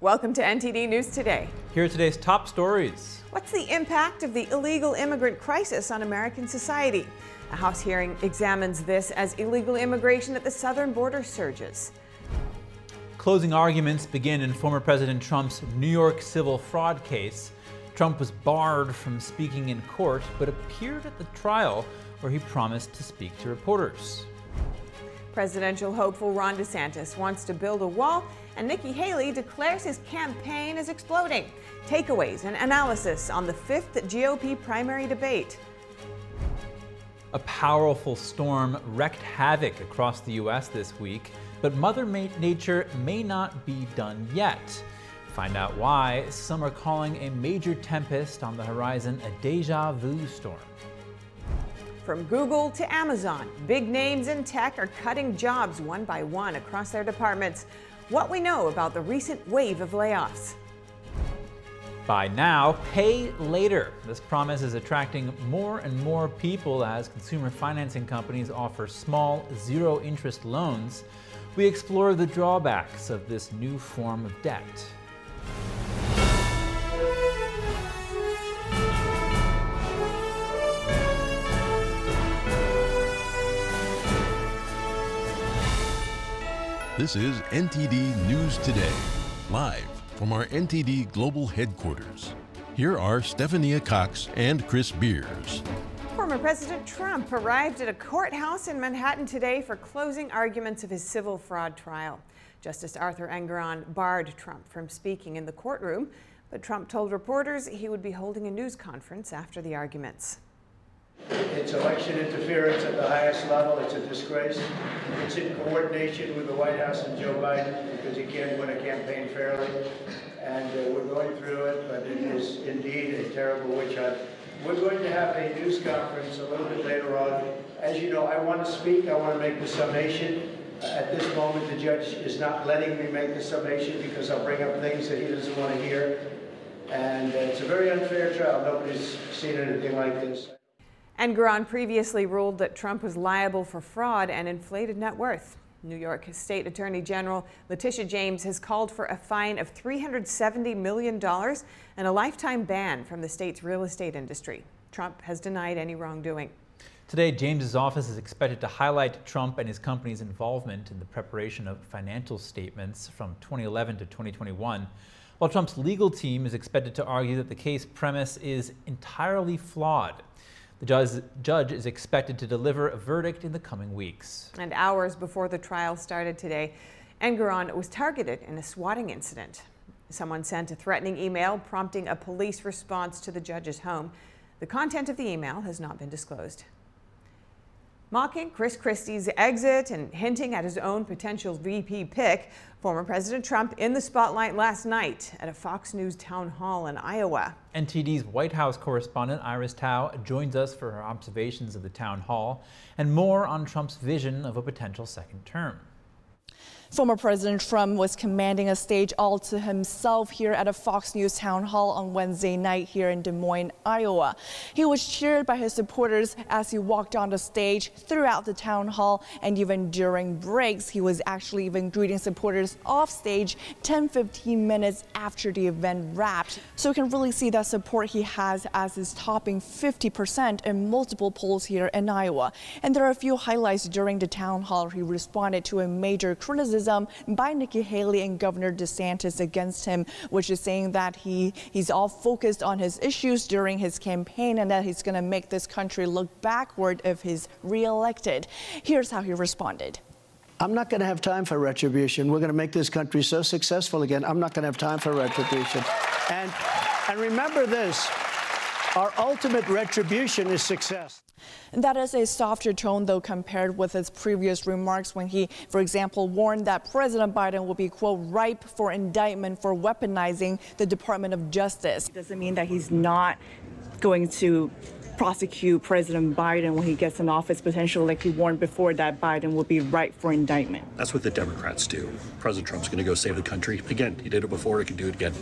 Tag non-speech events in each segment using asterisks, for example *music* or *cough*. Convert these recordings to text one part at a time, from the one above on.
Welcome to NTD News Today. Here are today's top stories. What's the impact of the illegal immigrant crisis on American society? A House hearing examines this as illegal immigration at the southern border surges. Closing arguments begin in former President Trump's New York civil fraud case. Trump was barred from speaking in court, but appeared at the trial where he promised to speak to reporters. Presidential hopeful Ron DeSantis wants to build a wall, and Nikki Haley declares his campaign is exploding. Takeaways and analysis on the fifth GOP primary debate. A powerful storm wreaked havoc across the U.S. this week, but Mother Nature may not be done yet. Find out why some are calling a major tempest on the horizon a deja vu storm. From Google to Amazon, big names in tech are cutting jobs one by one across their departments. What we know about the recent wave of layoffs. Buy now, pay later. This promise is attracting more and more people as consumer financing companies offer small, zero interest loans. We explore the drawbacks of this new form of debt. This is NTD News Today, live from our NTD Global Headquarters. Here are Stephania Cox and Chris Beers. Former President Trump arrived at a courthouse in Manhattan today for closing arguments of his civil fraud trial. Justice Arthur Engoron barred Trump from speaking in the courtroom, but Trump told reporters he would be holding a news conference after the arguments. It's election interference at the highest level. It's a disgrace. It's in coordination with the White House and Joe Biden because he can't win a campaign fairly. And uh, we're going through it, but it is indeed a terrible witch hunt. We're going to have a news conference a little bit later on. As you know, I want to speak. I want to make the summation. At this moment, the judge is not letting me make the summation because I'll bring up things that he doesn't want to hear. And uh, it's a very unfair trial. Nobody's seen anything like this. Engoron previously ruled that Trump was liable for fraud and inflated net worth. New York State Attorney General Letitia James has called for a fine of $370 million and a lifetime ban from the state's real estate industry. Trump has denied any wrongdoing. Today, James's office is expected to highlight Trump and his company's involvement in the preparation of financial statements from 2011 to 2021, while Trump's legal team is expected to argue that the case premise is entirely flawed. The judge, is expected to deliver a verdict in the coming weeks. And hours before the trial started today, Engoron was targeted in a swatting incident. Someone sent a threatening email prompting a police response to the judge's home. The content of the email has not been disclosed. Mocking Chris Christie's exit and hinting at his own potential VP pick, former President Trump in the spotlight last night at a Fox News town hall in Iowa. NTD's White House correspondent Iris Tao joins us for her observations of the town hall and more on Trump's vision of a potential second term. Former President Trump was commanding a stage all to himself here at a Fox News town hall on Wednesday night here in Des Moines, Iowa. He was cheered by his supporters as he walked on the stage throughout the town hall and even during breaks. He was actually even greeting supporters off stage 10 15 minutes after the event wrapped. So you can really see that support he has as is topping 50% in multiple polls here in Iowa. And there are a few highlights during the town hall. He responded to a major criticism criticism by Nikki Haley and Governor DeSantis against him, which is saying that he he's all focused on his issues during his campaign and that he's going to make this country look backward if he's reelected. Here's how he responded. I'm not going to have time for retribution. We're going to make this country so successful again. I'm not going to have time for retribution. And, and remember this our ultimate retribution is success. That is a softer tone, though, compared with his previous remarks when he, for example, warned that President Biden will be, quote, ripe for indictment for weaponizing the Department of Justice. Doesn't mean that he's not going to prosecute President Biden when he gets in office, potentially, like he warned before, that Biden will be ripe for indictment. That's what the Democrats do. President Trump's going to go save the country. Again, he did it before, he can do it again.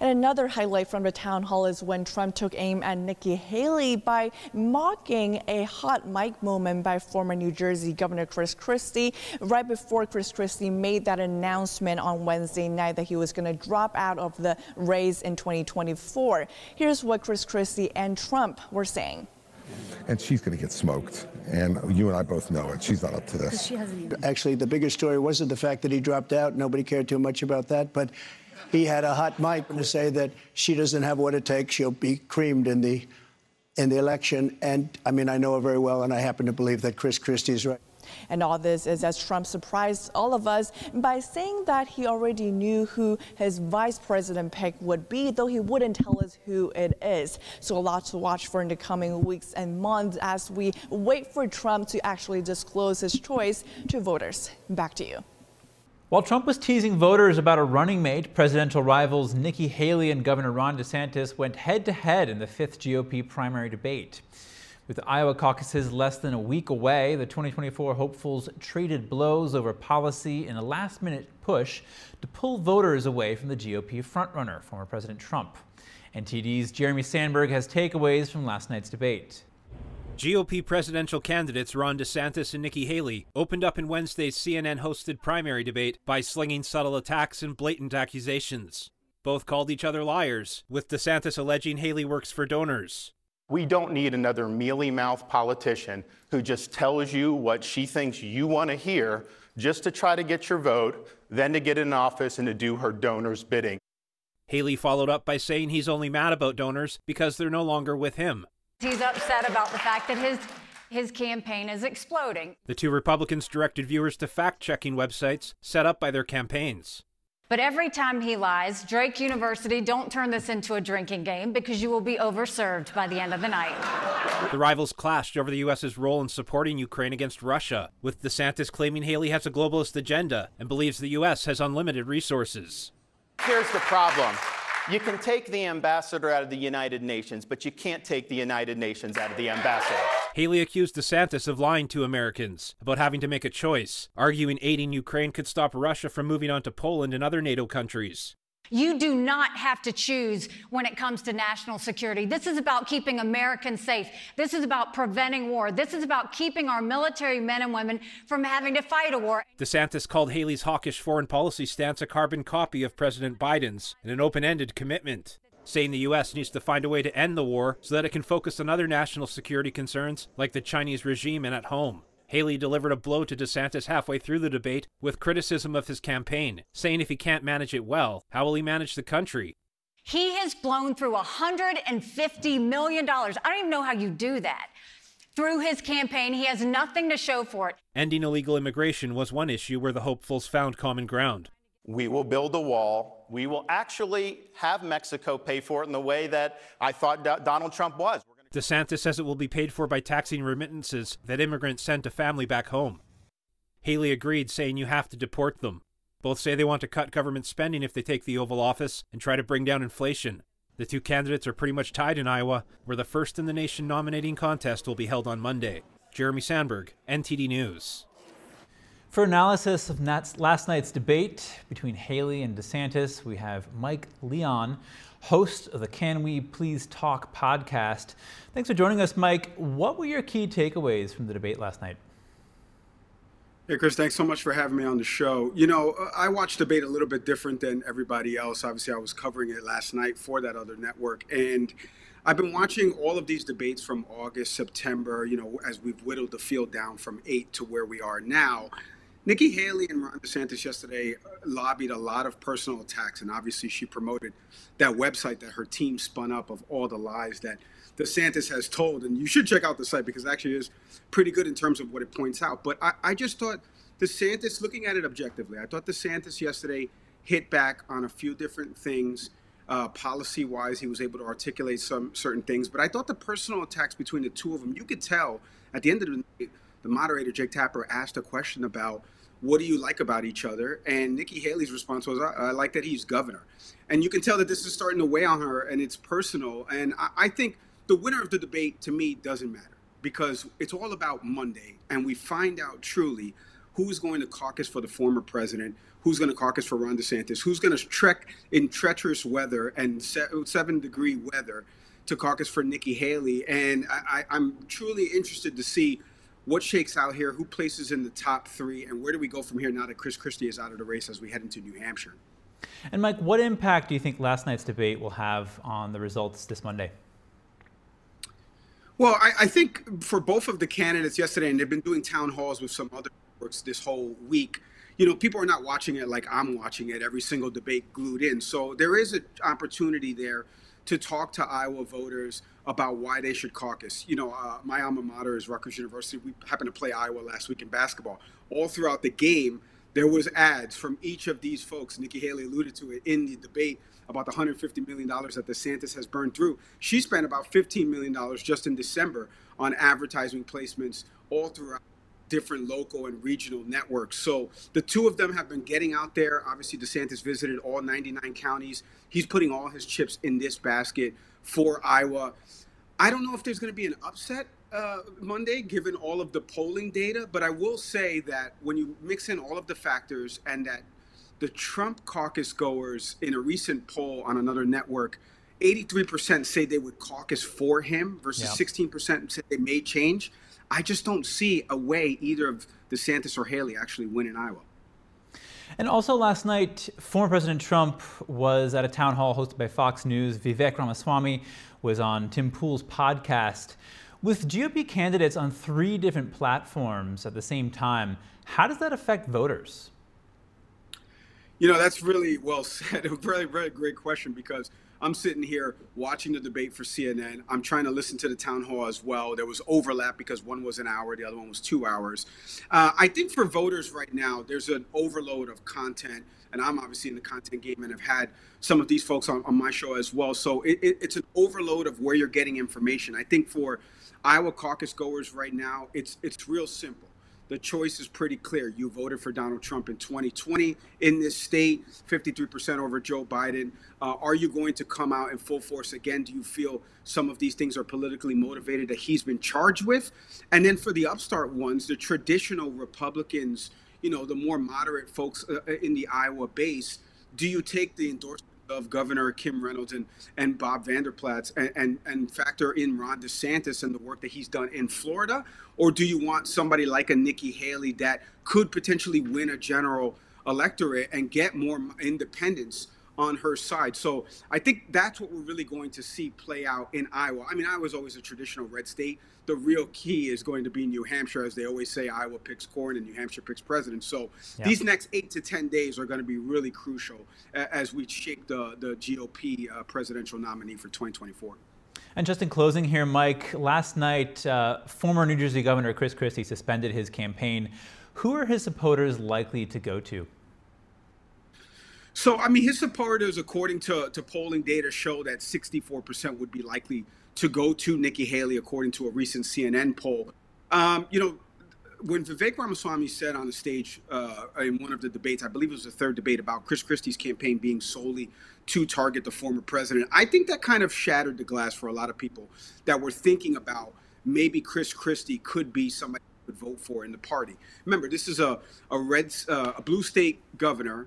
And another highlight from the town hall is when Trump took aim at Nikki Haley by mocking a hot mic moment by former New Jersey Governor Chris Christie right before Chris Christie made that announcement on Wednesday night that he was going to drop out of the race in 2024. Here's what Chris Christie and Trump were saying and she's going to get smoked. And you and I both know it. She's not up to this. Actually, the bigger story wasn't the fact that he dropped out. Nobody cared too much about that. But he had a hot mic to say that she doesn't have what it takes. She'll be creamed in the in the election. And I mean, I know her very well, and I happen to believe that Chris Christie is right. And all this is as Trump surprised all of us by saying that he already knew who his vice president pick would be, though he wouldn't tell us who it is. So a lot to watch for in the coming weeks and months as we wait for Trump to actually disclose his choice to voters. Back to you. While Trump was teasing voters about a running mate, presidential rivals Nikki Haley and Governor Ron DeSantis went head to head in the fifth GOP primary debate. With the Iowa caucuses less than a week away, the 2024 hopefuls traded blows over policy in a last minute push to pull voters away from the GOP frontrunner, former President Trump. NTD's Jeremy Sandberg has takeaways from last night's debate. GOP presidential candidates Ron DeSantis and Nikki Haley opened up in Wednesday's CNN hosted primary debate by slinging subtle attacks and blatant accusations. Both called each other liars, with DeSantis alleging Haley works for donors. We don't need another mealy mouth politician who just tells you what she thinks you want to hear just to try to get your vote, then to get in office and to do her donors' bidding. Haley followed up by saying he's only mad about donors because they're no longer with him. He's upset about the fact that his his campaign is exploding. The two Republicans directed viewers to fact checking websites set up by their campaigns. But every time he lies, Drake University, don't turn this into a drinking game because you will be overserved by the end of the night. The rivals clashed over the U.S.'s role in supporting Ukraine against Russia, with DeSantis claiming Haley has a globalist agenda and believes the U.S. has unlimited resources. Here's the problem. You can take the ambassador out of the United Nations, but you can't take the United Nations out of the ambassador. Haley accused DeSantis of lying to Americans about having to make a choice, arguing aiding Ukraine could stop Russia from moving on to Poland and other NATO countries. You do not have to choose when it comes to national security. This is about keeping Americans safe. This is about preventing war. This is about keeping our military men and women from having to fight a war. DeSantis called Haley's hawkish foreign policy stance a carbon copy of President Biden's and an open ended commitment saying the U.S. needs to find a way to end the war so that it can focus on other national security concerns like the Chinese regime and at home. Haley delivered a blow to DeSantis halfway through the debate with criticism of his campaign, saying if he can't manage it well, how will he manage the country? He has blown through $150 million. I don't even know how you do that. Through his campaign, he has nothing to show for it. Ending illegal immigration was one issue where the hopefuls found common ground. We will build a wall. We will actually have Mexico pay for it in the way that I thought Donald Trump was. DeSantis says it will be paid for by taxing remittances that immigrants send to family back home. Haley agreed, saying you have to deport them. Both say they want to cut government spending if they take the Oval Office and try to bring down inflation. The two candidates are pretty much tied in Iowa, where the first in the nation nominating contest will be held on Monday. Jeremy Sandberg, NTD News. For analysis of last night's debate between Haley and DeSantis, we have Mike Leon, host of the Can We Please Talk podcast. Thanks for joining us, Mike. What were your key takeaways from the debate last night? Hey, Chris, thanks so much for having me on the show. You know, I watched debate a little bit different than everybody else. Obviously, I was covering it last night for that other network. And I've been watching all of these debates from August, September, you know, as we've whittled the field down from eight to where we are now. Nikki Haley and Ron DeSantis yesterday lobbied a lot of personal attacks, and obviously she promoted that website that her team spun up of all the lies that DeSantis has told. And you should check out the site because it actually is pretty good in terms of what it points out. But I, I just thought DeSantis, looking at it objectively, I thought DeSantis yesterday hit back on a few different things. Uh, policy wise, he was able to articulate some certain things. But I thought the personal attacks between the two of them, you could tell at the end of the night, the moderator, Jake Tapper, asked a question about what do you like about each other? And Nikki Haley's response was, I, I, like that he's governor. And you can tell that this is starting to weigh on her and it's personal. And I, I think the winner of the debate to me doesn't matter because it's all about Monday. And we find out truly who's going to caucus for the former president, who's going to caucus for Ron DeSantis, who's going to trek in treacherous weather and seven degree weather to caucus for Nikki Haley. And I, I'm truly interested to see what shakes out here, who places in the top three, and where do we go from here now that Chris Christie is out of the race as we head into New Hampshire? And Mike, what impact do you think last night's debate will have on the results this Monday? Well, I, I, think for both of the candidates yesterday, and they've been doing town halls with some other networks this whole week. You know, people are not watching it like I'm watching it. Every single debate glued in. So there is an opportunity there to talk to Iowa voters about why they should caucus. You know, uh, my alma mater is Rutgers University. We happened to play Iowa last week in basketball. All throughout the game, there was ads from each of these folks. Nikki Haley alluded to it in the debate about the $150 million that DeSantis has burned through. She spent about $15 million just in December on advertising placements all throughout different local and regional networks. So the two of them have been getting out there. Obviously, DeSantis visited all 99 counties. He's putting all his chips in this basket for Iowa. I don't know if there's going to be an upset uh, Monday, given all of the polling data, but I will say that when you mix in all of the factors and that the Trump caucus goers in a recent poll on another network, 83% say they would caucus for him versus yeah. 16% say they may change. I just don't see a way either of DeSantis or Haley actually win in Iowa. And also last night, former President Trump was at a town hall hosted by Fox News. Vivek Ramaswamy was on Tim Pool's podcast. With GOP candidates on three different platforms at the same time, how does that affect voters? You know, that's really well *laughs* said. A very, very great question because I'm sitting here watching the debate for CNN. I'm trying to listen to the town hall as well. There was overlap because one was an hour, the other one was two hours. Uh, I think for voters right now, there's an overload of content. And I'm obviously in the content game and have had some of these folks on, on my show as well. So it, it, it's an overload of where you're getting information. I think for Iowa caucus goers right now, it's it's real simple the choice is pretty clear. You voted for Donald Trump in 2020 in this state, 53% over Joe Biden. Uh, are you going to come out in full force again? Do you feel some of these things are politically motivated that he's been charged with? And then for the upstart ones, the traditional Republicans, you know, the more moderate folks uh, in the Iowa base, do you take the endorsement? Of Governor Kim Reynolds and, and Bob Vander Plaats and, and, and factor in Ron DeSantis and the work that he's done in Florida? Or do you want somebody like a Nikki Haley that could potentially win a general electorate and get more independence on her side. So I think that's what we're really going to see play out in Iowa. I mean, Iowa's always a traditional red state. The real key is going to be New Hampshire, as they always say, Iowa picks corn and New Hampshire picks president. So yeah. these next eight to 10 days are going to be really crucial as we shape the, the GOP uh, presidential nominee for 2024. And just in closing here, Mike, last night, uh, former New Jersey Governor Chris Christie suspended his campaign. Who are his supporters likely to go to? So, I mean, his supporters, according to, to polling data, show that 64% would be likely to go to Nikki Haley, according to a recent CNN poll. Um, you know, when Vivek Ramaswamy said on the stage uh, in one of the debates, I believe it was the third debate about Chris Christie's campaign being solely to target the former president, I think that kind of shattered the glass for a lot of people that were thinking about maybe Chris Christie could be somebody would vote for in the party. Remember, this is a a red uh, a blue state governor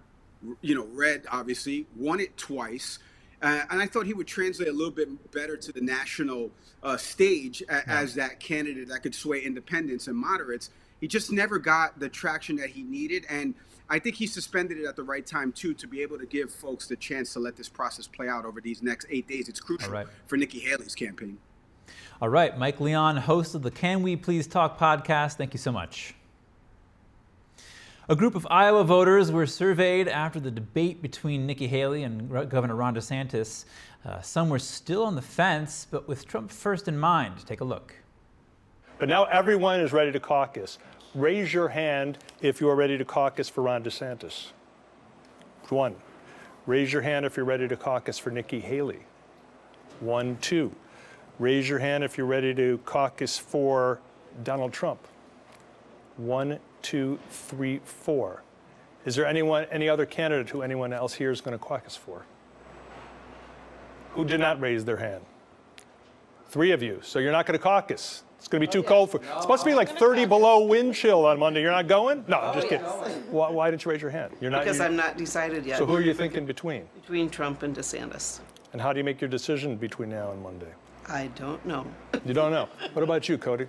you know, red obviously won it twice. Uh, and I thought he would translate a little bit better to the national uh, stage a, yeah. as that candidate that could sway independents and moderates. He just never got the traction that he needed. And I think he suspended it at the right time, too, to be able to give folks the chance to let this process play out over these next eight days. It's crucial right. for Nikki Haley's campaign. All right. Mike Leon, host of the Can We Please Talk podcast. Thank you so much. A group of Iowa voters were surveyed after the debate between Nikki Haley and Governor Ron DeSantis. Uh, some were still on the fence, but with Trump first in mind. Take a look. But now everyone is ready to caucus. Raise your hand if you are ready to caucus for Ron DeSantis. One. Raise your hand if you're ready to caucus for Nikki Haley. One, two. Raise your hand if you're ready to caucus for Donald Trump. One, two, three, four. Is there anyone, any other candidate who anyone else here is going to caucus for? Who did not raise their hand? Three of you. So you're not going to caucus. It's going to be too cold for. It's supposed to be like 30 below wind chill on Monday. You're not going? No, I'm just kidding. Why, why didn't you raise your hand? You're not. Because you're- I'm not decided yet. So who are you thinking between? Between Trump and DeSantis. And how do you make your decision between now and Monday? I don't know. You don't know. What about you, Cody?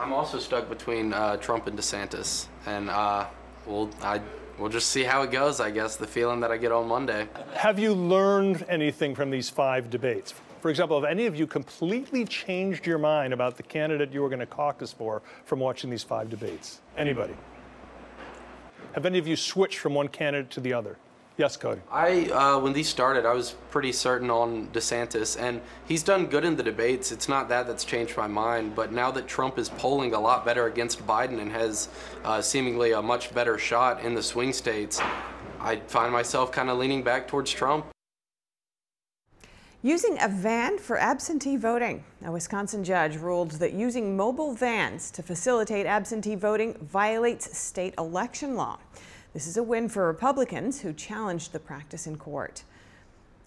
I'm also stuck between uh, Trump and DeSantis, and uh, we'll I we'll just see how it goes. I guess the feeling that I get on Monday. Have you learned anything from these five debates? For example, have any of you completely changed your mind about the candidate you were going to caucus for from watching these five debates? Anybody? Have any of you switched from one candidate to the other? Yes, Cody. I uh, when these started, I was pretty certain on DeSantis, and he's done good in the debates. It's not that that's changed my mind, but now that Trump is polling a lot better against Biden and has uh, seemingly a much better shot in the swing states, I find myself kind of leaning back towards Trump. Using a van for absentee voting. A Wisconsin judge ruled that using mobile vans to facilitate absentee voting violates state election law. This is a win for Republicans who challenged the practice in court.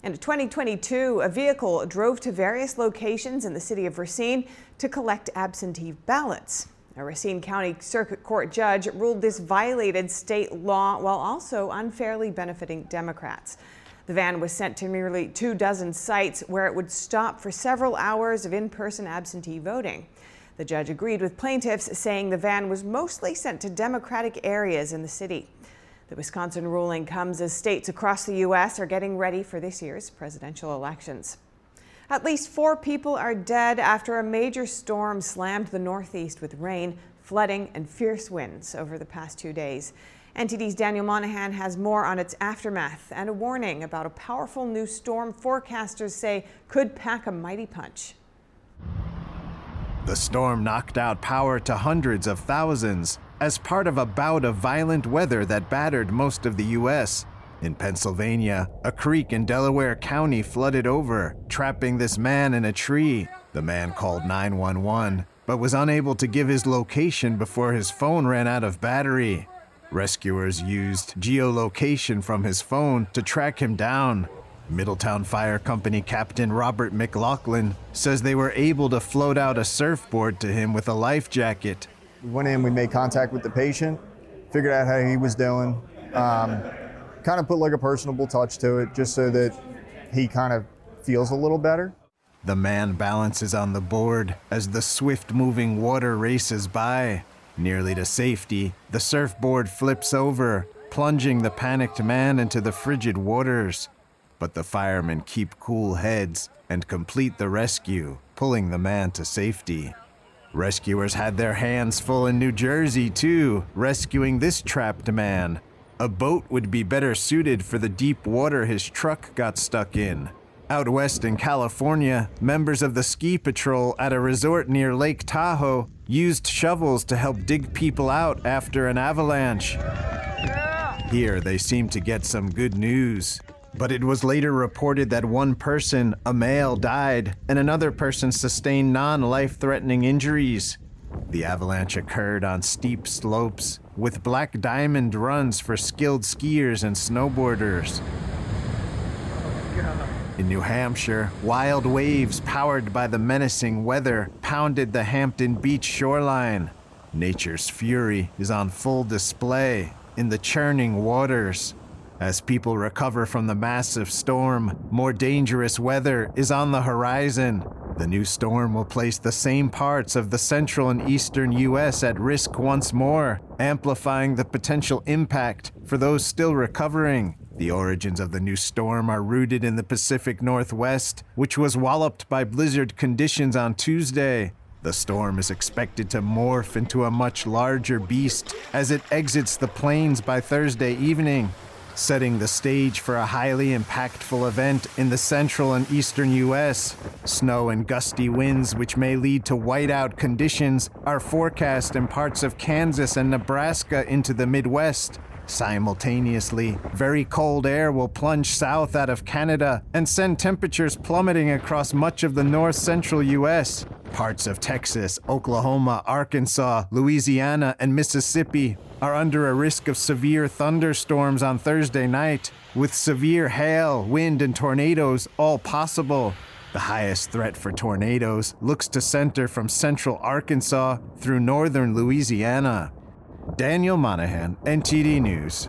In 2022, a vehicle drove to various locations in the city of Racine to collect absentee ballots. A Racine County Circuit Court judge ruled this violated state law while also unfairly benefiting Democrats. The van was sent to nearly two dozen sites where it would stop for several hours of in person absentee voting. The judge agreed with plaintiffs, saying the van was mostly sent to Democratic areas in the city. The Wisconsin ruling comes as states across the U.S. are getting ready for this year's presidential elections. At least four people are dead after a major storm slammed the Northeast with rain, flooding, and fierce winds over the past two days. NTD's Daniel Monahan has more on its aftermath and a warning about a powerful new storm forecasters say could pack a mighty punch. The storm knocked out power to hundreds of thousands as part of a bout of violent weather that battered most of the U.S. In Pennsylvania, a creek in Delaware County flooded over, trapping this man in a tree. The man called 911, but was unable to give his location before his phone ran out of battery. Rescuers used geolocation from his phone to track him down. Middletown Fire Company Captain Robert McLaughlin says they were able to float out a surfboard to him with a life jacket. We went in, we made contact with the patient, figured out how he was doing, um, kind of put like a personable touch to it just so that he kind of feels a little better. The man balances on the board as the swift moving water races by. Nearly to safety, the surfboard flips over, plunging the panicked man into the frigid waters. But the firemen keep cool heads and complete the rescue, pulling the man to safety. Rescuers had their hands full in New Jersey, too, rescuing this trapped man. A boat would be better suited for the deep water his truck got stuck in. Out west in California, members of the ski patrol at a resort near Lake Tahoe used shovels to help dig people out after an avalanche. Here, they seem to get some good news. But it was later reported that one person, a male, died and another person sustained non life threatening injuries. The avalanche occurred on steep slopes with black diamond runs for skilled skiers and snowboarders. In New Hampshire, wild waves powered by the menacing weather pounded the Hampton Beach shoreline. Nature's fury is on full display in the churning waters. As people recover from the massive storm, more dangerous weather is on the horizon. The new storm will place the same parts of the central and eastern U.S. at risk once more, amplifying the potential impact for those still recovering. The origins of the new storm are rooted in the Pacific Northwest, which was walloped by blizzard conditions on Tuesday. The storm is expected to morph into a much larger beast as it exits the plains by Thursday evening, setting the stage for a highly impactful event in the central and eastern U.S. Snow and gusty winds, which may lead to whiteout conditions, are forecast in parts of Kansas and Nebraska into the Midwest. Simultaneously, very cold air will plunge south out of Canada and send temperatures plummeting across much of the north central U.S. Parts of Texas, Oklahoma, Arkansas, Louisiana, and Mississippi are under a risk of severe thunderstorms on Thursday night, with severe hail, wind, and tornadoes all possible. The highest threat for tornadoes looks to center from central Arkansas through northern Louisiana. Daniel Monahan, NTD News.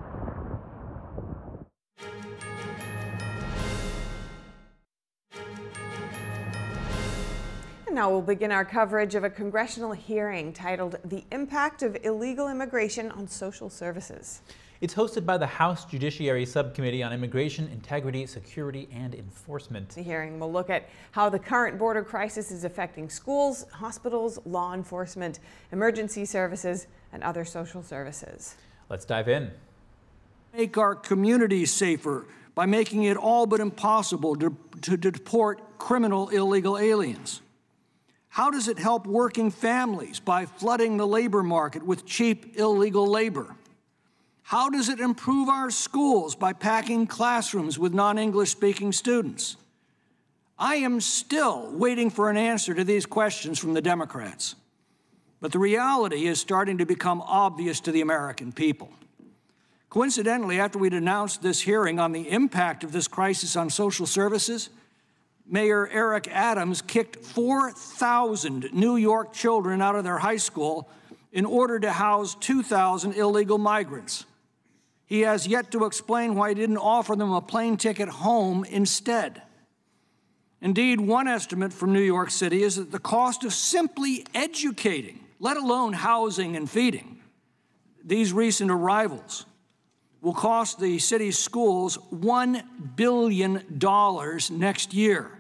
And now we'll begin our coverage of a congressional hearing titled The Impact of Illegal Immigration on Social Services. It's hosted by the House Judiciary Subcommittee on Immigration, Integrity, Security, and Enforcement. The hearing will look at how the current border crisis is affecting schools, hospitals, law enforcement, emergency services, and other social services. Let's dive in. Make our communities safer by making it all but impossible to, to deport criminal illegal aliens. How does it help working families by flooding the labor market with cheap illegal labor? How does it improve our schools by packing classrooms with non English speaking students? I am still waiting for an answer to these questions from the Democrats. But the reality is starting to become obvious to the American people. Coincidentally, after we'd announced this hearing on the impact of this crisis on social services, Mayor Eric Adams kicked 4,000 New York children out of their high school in order to house 2,000 illegal migrants. He has yet to explain why he didn't offer them a plane ticket home instead. Indeed, one estimate from New York City is that the cost of simply educating, let alone housing and feeding, these recent arrivals will cost the city's schools $1 billion next year.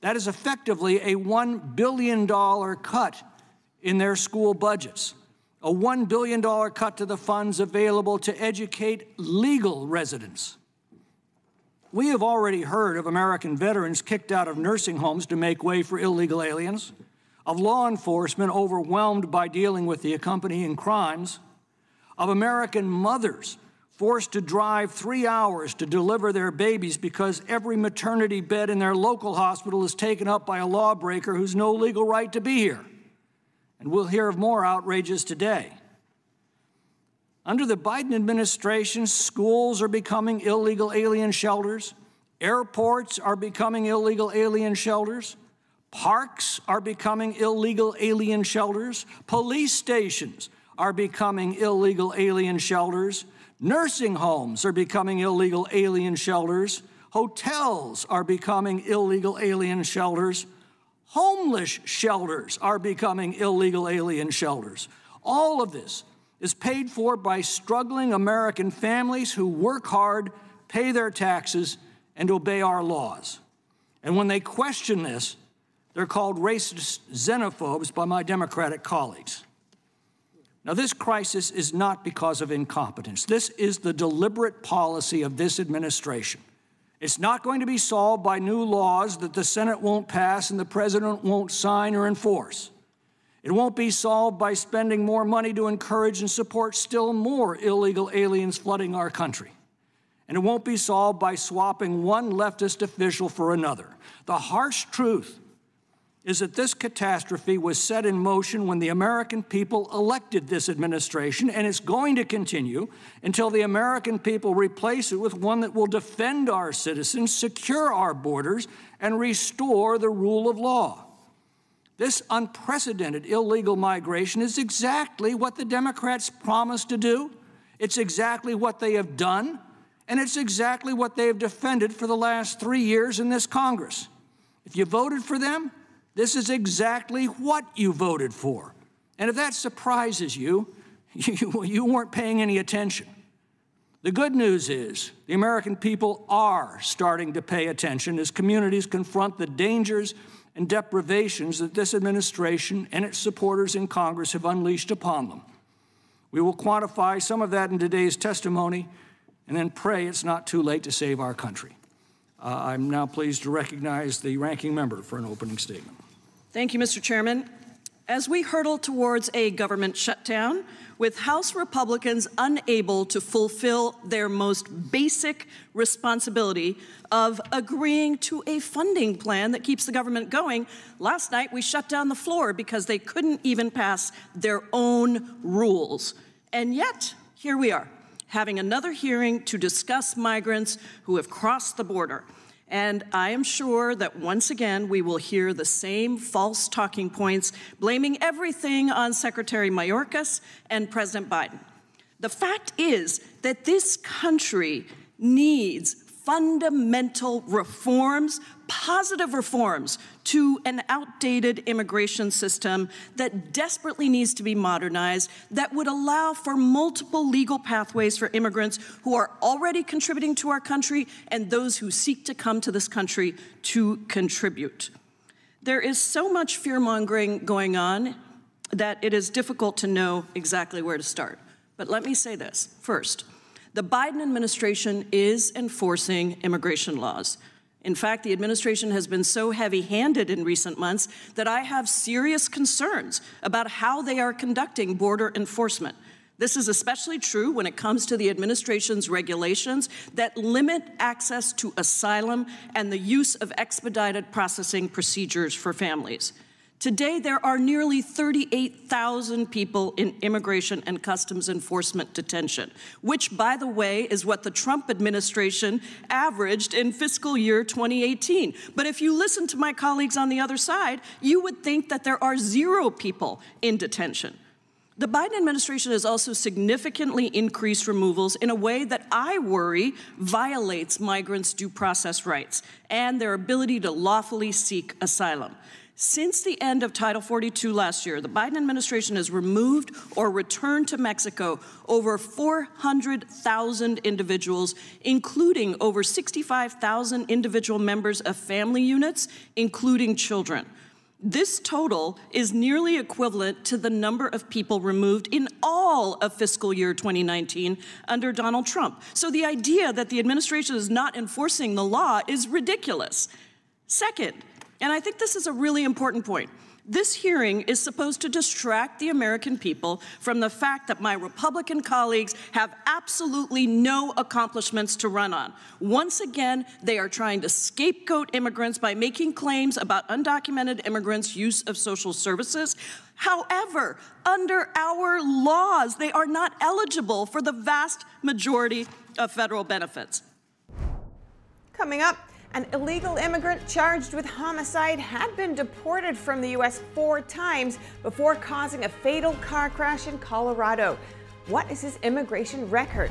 That is effectively a $1 billion cut in their school budgets, a $1 billion cut to the funds available to educate legal residents. We have already heard of American veterans kicked out of nursing homes to make way for illegal aliens, of law enforcement overwhelmed by dealing with the accompanying crimes, of American mothers forced to drive three hours to deliver their babies because every maternity bed in their local hospital is taken up by a lawbreaker who's no legal right to be here. And we'll hear of more outrages today. Under the Biden administration, schools are becoming illegal alien shelters, airports are becoming illegal alien shelters, parks are becoming illegal alien shelters, police stations are becoming illegal alien shelters. Nursing homes are becoming illegal alien shelters. Hotels are becoming illegal alien shelters. Homeless shelters are becoming illegal alien shelters. All of this is paid for by struggling American families who work hard, pay their taxes, and obey our laws. And when they question this, they're called racist xenophobes by my Democratic colleagues. Now, this crisis is not because of incompetence. This is the deliberate policy of this administration. It's not going to be solved by new laws that the Senate won't pass and the President won't sign or enforce. It won't be solved by spending more money to encourage and support still more illegal aliens flooding our country. And it won't be solved by swapping one leftist official for another. The harsh truth is that this catastrophe was set in motion when the American people elected this administration, and it's going to continue until the American people replace it with one that will defend our citizens, secure our borders, and restore the rule of law. This unprecedented illegal migration is exactly what the Democrats promised to do. It's exactly what they have done, and it's exactly what they have defended for the last three years in this Congress. If you voted for them, this is exactly what you voted for. And if that surprises you, *laughs* you, you weren't paying any attention. The good news is the American people are starting to pay attention as communities confront the dangers and deprivations that this administration and its supporters in Congress have unleashed upon them. We will quantify some of that in today's testimony and then pray it's not too late to save our country. Uh, I'm now pleased to recognize the ranking member for an opening statement. Thank you, Mr. Chairman. As we hurtle towards a government shutdown, with House Republicans unable to fulfill their most basic responsibility of agreeing to a funding plan that keeps the government going, last night we shut down the floor because they couldn't even pass their own rules. And yet, here we are, having another hearing to discuss migrants who have crossed the border. And I am sure that once again we will hear the same false talking points, blaming everything on Secretary Mayorkas and President Biden. The fact is that this country needs fundamental reforms, positive reforms to an outdated immigration system that desperately needs to be modernized, that would allow for multiple legal pathways for immigrants who are already contributing to our country and those who seek to come to this country to contribute. There is so much fear mongering going on that it is difficult to know exactly where to start. But let me say this first. The Biden administration is enforcing immigration laws. In fact, the administration has been so heavy handed in recent months that I have serious concerns about how they are conducting border enforcement. This is especially true when it comes to the administration's regulations that limit access to asylum and the use of expedited processing procedures for families. Today, there are nearly 38,000 people in immigration and customs enforcement detention, which, by the way, is what the Trump administration averaged in fiscal year 2018. But if you listen to my colleagues on the other side, you would think that there are zero people in detention. The Biden administration has also significantly increased removals in a way that I worry violates migrants' due process rights and their ability to lawfully seek asylum. Since the end of Title 42 last year, the Biden administration has removed or returned to Mexico over 400,000 individuals, including over 65,000 individual members of family units, including children. This total is nearly equivalent to the number of people removed in all of fiscal year 2019 under Donald Trump. So the idea that the administration is not enforcing the law is ridiculous. Second, and I think this is a really important point. This hearing is supposed to distract the American people from the fact that my Republican colleagues have absolutely no accomplishments to run on. Once again, they are trying to scapegoat immigrants by making claims about undocumented immigrants' use of social services. However, under our laws, they are not eligible for the vast majority of federal benefits. Coming up, an illegal immigrant charged with homicide had been deported from the U.S. four times before causing a fatal car crash in Colorado. What is his immigration record?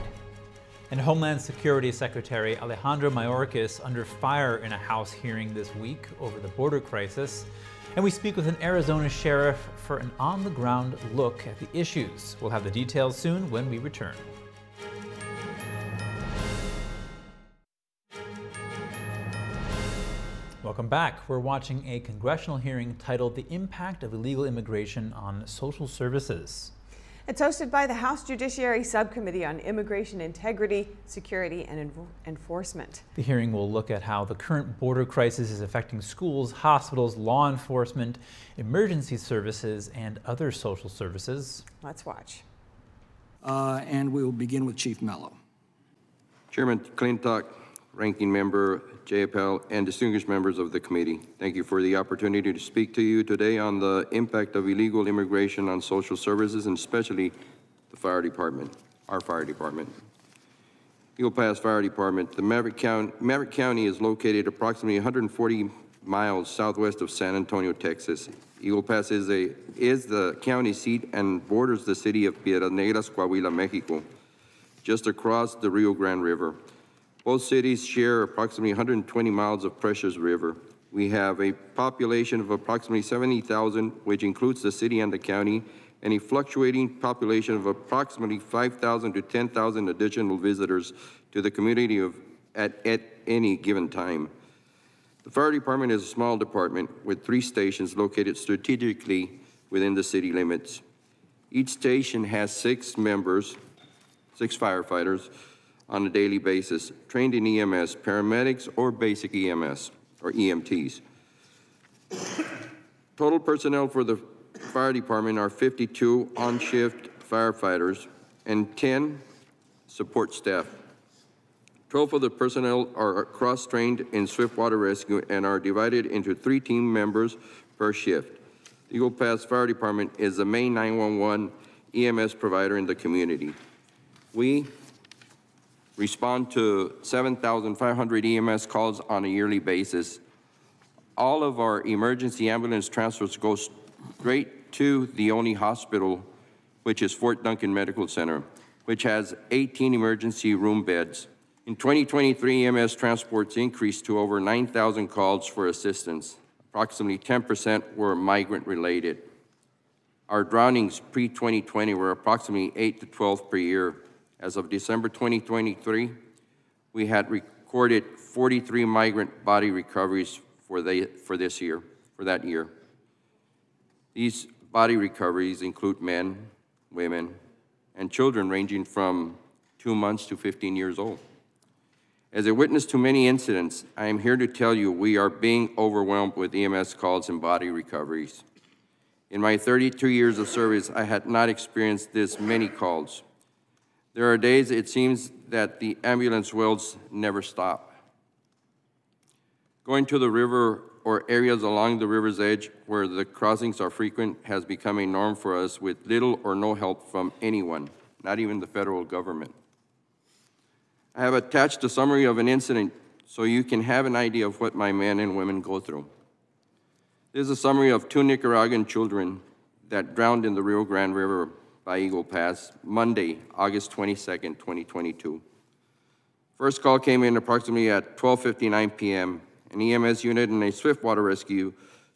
And Homeland Security Secretary Alejandro Mayorkas under fire in a House hearing this week over the border crisis. And we speak with an Arizona sheriff for an on the ground look at the issues. We'll have the details soon when we return. Welcome back. We're watching a congressional hearing titled The Impact of Illegal Immigration on Social Services. It's hosted by the House Judiciary Subcommittee on Immigration Integrity, Security, and Enforcement. The hearing will look at how the current border crisis is affecting schools, hospitals, law enforcement, emergency services, and other social services. Let's watch. Uh, and we will begin with Chief Mello. Chairman McClintock, Ranking Member Jayapal, and distinguished members of the committee. Thank you for the opportunity to speak to you today on the impact of illegal immigration on social services and especially the fire department, our fire department. Eagle Pass Fire Department. The Maverick County, Maverick County is located approximately 140 miles southwest of San Antonio, Texas. Eagle Pass is, a, is the county seat and borders the city of Piedras Negras, Coahuila, Mexico, just across the Rio Grande River. Both cities share approximately 120 miles of Precious River. We have a population of approximately 70,000, which includes the city and the county, and a fluctuating population of approximately 5,000 to 10,000 additional visitors to the community of, at, at any given time. The fire department is a small department with three stations located strategically within the city limits. Each station has six members, six firefighters, on a daily basis, trained in EMS, paramedics, or basic EMS, or EMTs. Total personnel for the fire department are 52 on-shift firefighters and 10 support staff. 12 of the personnel are cross-trained in swift water rescue and are divided into three team members per shift. The Eagle Pass Fire Department is the main 911 EMS provider in the community. We respond to 7,500 EMS calls on a yearly basis. All of our emergency ambulance transfers go straight to the only hospital, which is Fort Duncan Medical Center, which has 18 emergency room beds. In 2023, EMS transports increased to over 9,000 calls for assistance. Approximately 10% were migrant related. Our drownings pre 2020 were approximately 8 to 12 per year. As of December 2023, we had recorded 43 migrant body recoveries for, for this year, for that year. These body recoveries include men, women, and children ranging from two months to 15 years old. As a witness to many incidents, I am here to tell you we are being overwhelmed with EMS calls and body recoveries. In my 32 years of service, I had not experienced this many calls. There are days it seems that the ambulance wheels never stop. Going to the river or areas along the river's edge where the crossings are frequent has become a norm for us with little or no help from anyone, not even the federal government. I have attached a summary of an incident so you can have an idea of what my men and women go through. This is a summary of two Nicaraguan children that drowned in the Rio Grande River by Eagle Pass Monday, August 22, 2022. First call came in approximately at 12:59 p.m. An EMS unit and a swift water rescue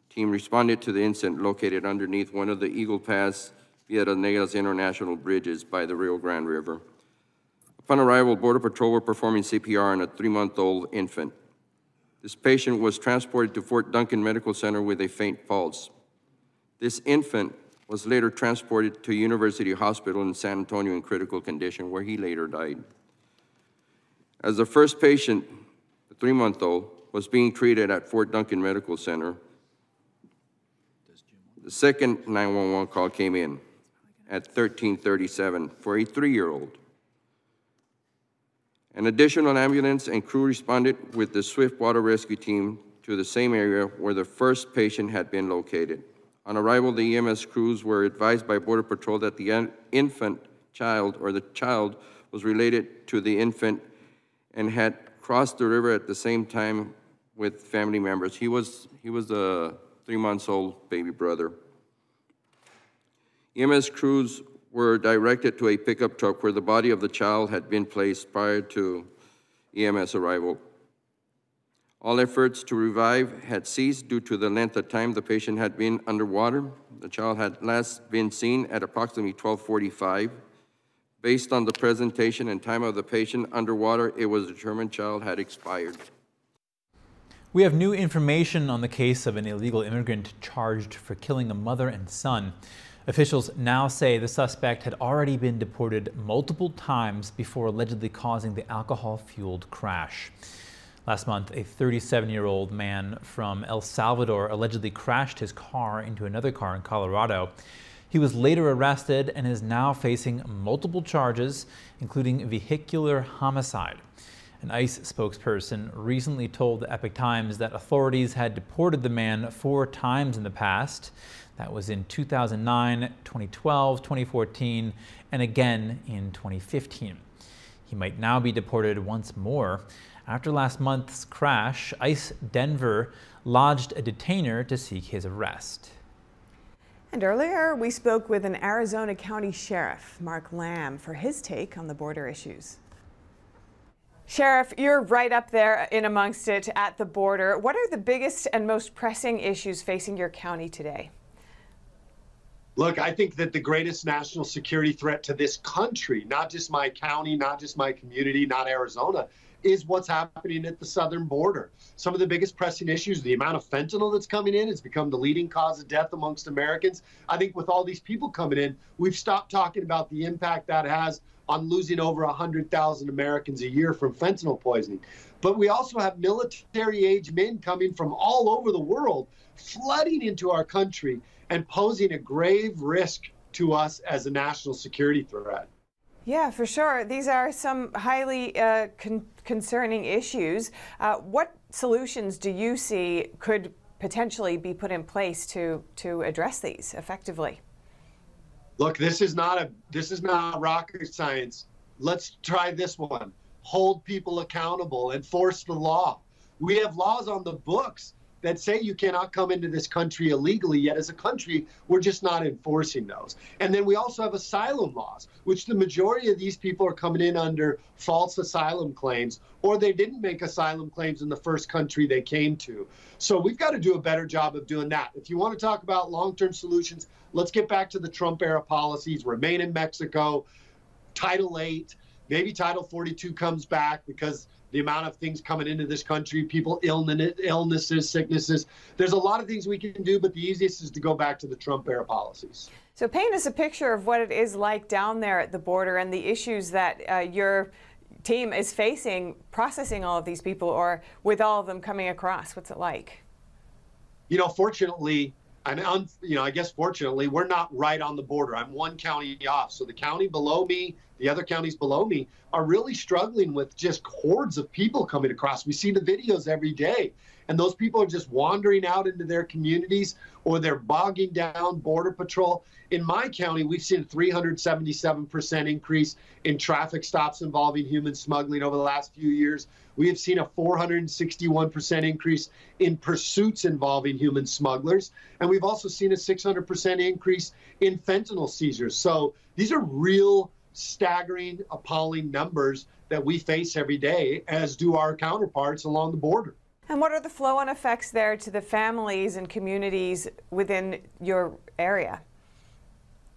team responded to the incident located underneath one of the Eagle Pass Piedras Negras International bridges by the Rio Grande River. Upon arrival, Border Patrol were performing CPR on a three-month-old infant. This patient was transported to Fort Duncan Medical Center with a faint pulse. This infant was later transported to University Hospital in San Antonio in critical condition, where he later died. As the first patient, the three-month-old, was being treated at Fort Duncan Medical Center. The second 911 call came in at 1337 for a three-year-old. An additional ambulance and crew responded with the swift water rescue team to the same area where the first patient had been located. On arrival, the EMS crews were advised by Border Patrol that the infant child or the child was related to the infant and had crossed the river at the same time with family members. He was, he was the three months old baby brother. EMS crews were directed to a pickup truck where the body of the child had been placed prior to EMS arrival. All efforts to revive had ceased due to the length of time the patient had been underwater. The child had last been seen at approximately 1245. Based on the presentation and time of the patient underwater, it was determined the child had expired. We have new information on the case of an illegal immigrant charged for killing a mother and son. Officials now say the suspect had already been deported multiple times before allegedly causing the alcohol-fueled crash. Last month, a 37-year-old man from El Salvador allegedly crashed his car into another car in Colorado. He was later arrested and is now facing multiple charges, including vehicular homicide. An ICE spokesperson recently told the Epoch Times that authorities had deported the man four times in the past. That was in 2009, 2012, 2014, and again in 2015. He might now be deported once more. After last month's crash, ICE Denver lodged a detainer to seek his arrest. And earlier, we spoke with an Arizona County Sheriff, Mark Lamb, for his take on the border issues. Sheriff, you're right up there in amongst it at the border. What are the biggest and most pressing issues facing your county today? Look, I think that the greatest national security threat to this country, not just my county, not just my community, not Arizona, is what's happening at the southern border. Some of the biggest pressing issues, the amount of fentanyl that's coming in, has become the leading cause of death amongst Americans. I think with all these people coming in, we've stopped talking about the impact that has on losing over 100,000 Americans a year from fentanyl poisoning. But we also have military age men coming from all over the world flooding into our country and posing a grave risk to us as a national security threat. Yeah, for sure. These are some highly uh, con concerning issues. Uh, what solutions do you see could potentially be put in place to, to address these effectively? Look, this is not a this is not rocket science. Let's try this one. hold people accountable, enforce the law. We have laws on the books that say you cannot come into this country illegally, yet as a country, we're just not enforcing those. And then we also have asylum laws, which the majority of these people are coming in under false asylum claims, or they didn't make asylum claims in the first country they came to. So we've got to do a better job of doing that. If you want to talk about long term solutions, let's get back to the Trump era policies, remain in Mexico, Title 8, maybe Title 42 comes back because the amount of things coming into this country, people illnesses, sicknesses. There's a lot of things we can do, but the easiest is to go back to the Trump era policies. So paint us a picture of what it is like down there at the border and the issues that uh, your team is facing processing all of these people or with all of them coming across. What's it like? You know, fortunately, and un, you know, I guess fortunately, we're not right on the border. I'm one county off, so the county below me, the other counties below me, are really struggling with just hordes of people coming across. We see the videos every day, and those people are just wandering out into their communities or they're bogging down Border Patrol. In my county, we've seen a 377% increase in traffic stops involving human smuggling over the last few years. We have seen a 461% increase in pursuits involving human smugglers. And we've also seen a 600% increase in fentanyl seizures. So these are real staggering, appalling numbers that we face every day, as do our counterparts along the border. And what are the flow on effects there to the families and communities within your area?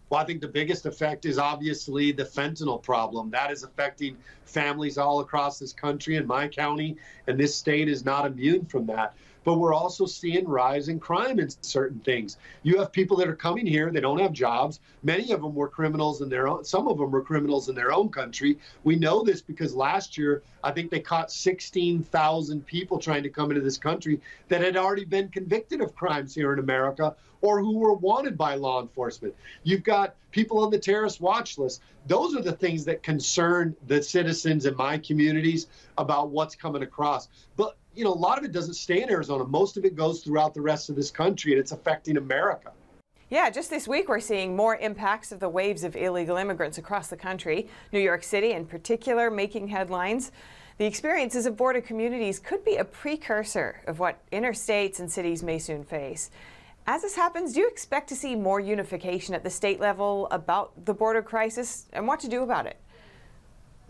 Well, I think the biggest effect is obviously the fentanyl problem. That is affecting families all across this country and my county, and this state is not immune from that but we're also seeing rise in crime in certain things. You have people that are coming here, they don't have jobs. Many of them were criminals in their own, some of them were criminals in their own country. We know this because last year, I think they caught 16,000 people trying to come into this country that had already been convicted of crimes here in America or who were wanted by law enforcement. You've got people on the terrorist watch list. Those are the things that concern the citizens in my communities about what's coming across. But you know, a lot of it doesn't stay in Arizona. Most of it goes throughout the rest of this country, and it's affecting America. Yeah, just this week we're seeing more impacts of the waves of illegal immigrants across the country. New York City, in particular, making headlines. The experiences of border communities could be a precursor of what interstates and cities may soon face. As this happens, do you expect to see more unification at the state level about the border crisis and what to do about it?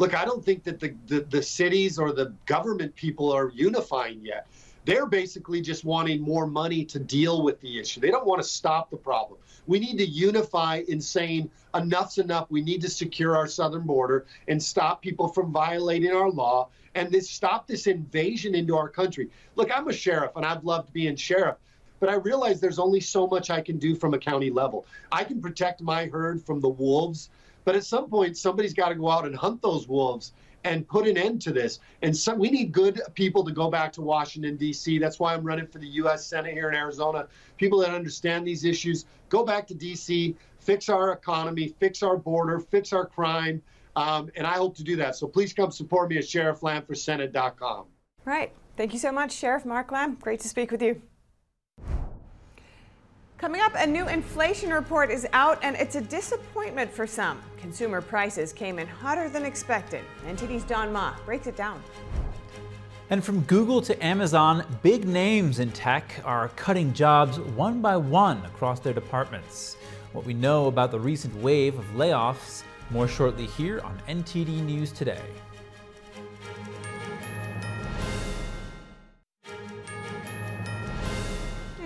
Look, I don't think that the, the, the cities or the government people are unifying yet. They're basically just wanting more money to deal with the issue. They don't want to stop the problem. We need to unify in saying enough's enough. We need to secure our southern border and stop people from violating our law and this stop this invasion into our country. Look, I'm a sheriff and I've loved being sheriff, but I realize there's only so much I can do from a county level. I can protect my herd from the wolves but at some point, somebody's got to go out and hunt those wolves and put an end to this. And so we need good people to go back to Washington, D.C. That's why I'm running for the U.S. Senate here in Arizona. People that understand these issues, go back to D.C., fix our economy, fix our border, fix our crime. Um, and I hope to do that. So please come support me at sherifflamb4senate.com. Right. Thank you so much, Sheriff Mark Lamb. Great to speak with you. Coming up, a new inflation report is out and it's a disappointment for some. Consumer prices came in hotter than expected. NTD's Don Ma breaks it down. And from Google to Amazon, big names in tech are cutting jobs one by one across their departments. What we know about the recent wave of layoffs, more shortly here on NTD News Today.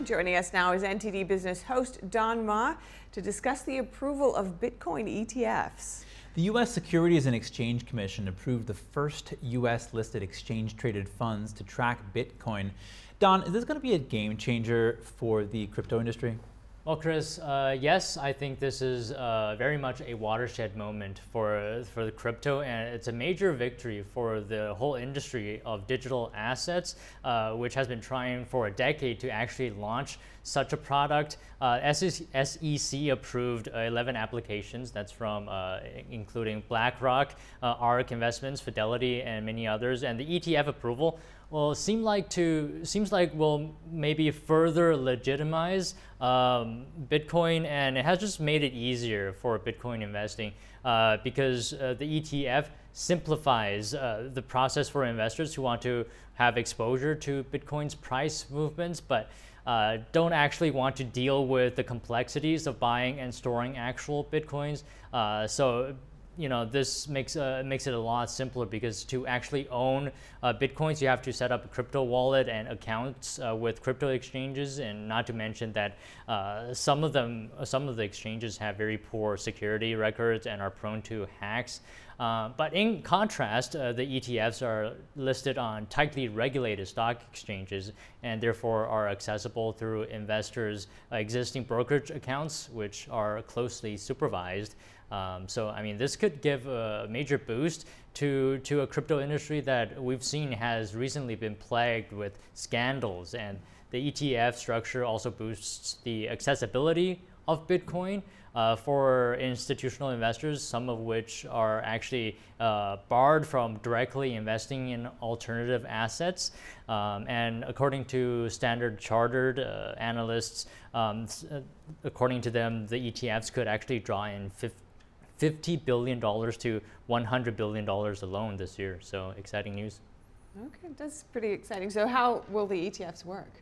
Joining us now is NTD Business host Don Ma to discuss the approval of Bitcoin ETFs. The U.S. Securities and Exchange Commission approved the first U.S. listed exchange traded funds to track Bitcoin. Don, is this going to be a game changer for the crypto industry? Well, Chris, uh, yes, I think this is uh, very much a watershed moment for for the crypto, and it's a major victory for the whole industry of digital assets, uh, which has been trying for a decade to actually launch such a product. Uh, SEC approved 11 applications. That's from uh, including BlackRock, uh, ARK Investments, Fidelity, and many others. And the ETF approval well, seem like to seems like will maybe further legitimize um, Bitcoin, and it has just made it easier for Bitcoin investing uh, because uh, the ETF simplifies uh, the process for investors who want to have exposure to Bitcoin's price movements, but uh, don't actually want to deal with the complexities of buying and storing actual Bitcoins. Uh, so you know, this makes uh, makes it a lot simpler because to actually own uh, bitcoins, you have to set up a crypto wallet and accounts uh, with crypto exchanges, and not to mention that uh, some of them, some of the exchanges have very poor security records and are prone to hacks. Uh, but in contrast, uh, the ETFs are listed on tightly regulated stock exchanges and therefore are accessible through investors' existing brokerage accounts, which are closely supervised. Um, so, I mean, this could give a major boost to, to a crypto industry that we've seen has recently been plagued with scandals. And the ETF structure also boosts the accessibility of Bitcoin uh, for institutional investors, some of which are actually uh, barred from directly investing in alternative assets. Um, and according to Standard Chartered uh, analysts, um, uh, according to them, the ETFs could actually draw in 50 $50 billion to $100 billion alone this year. So exciting news. Okay, that's pretty exciting. So how will the ETFs work?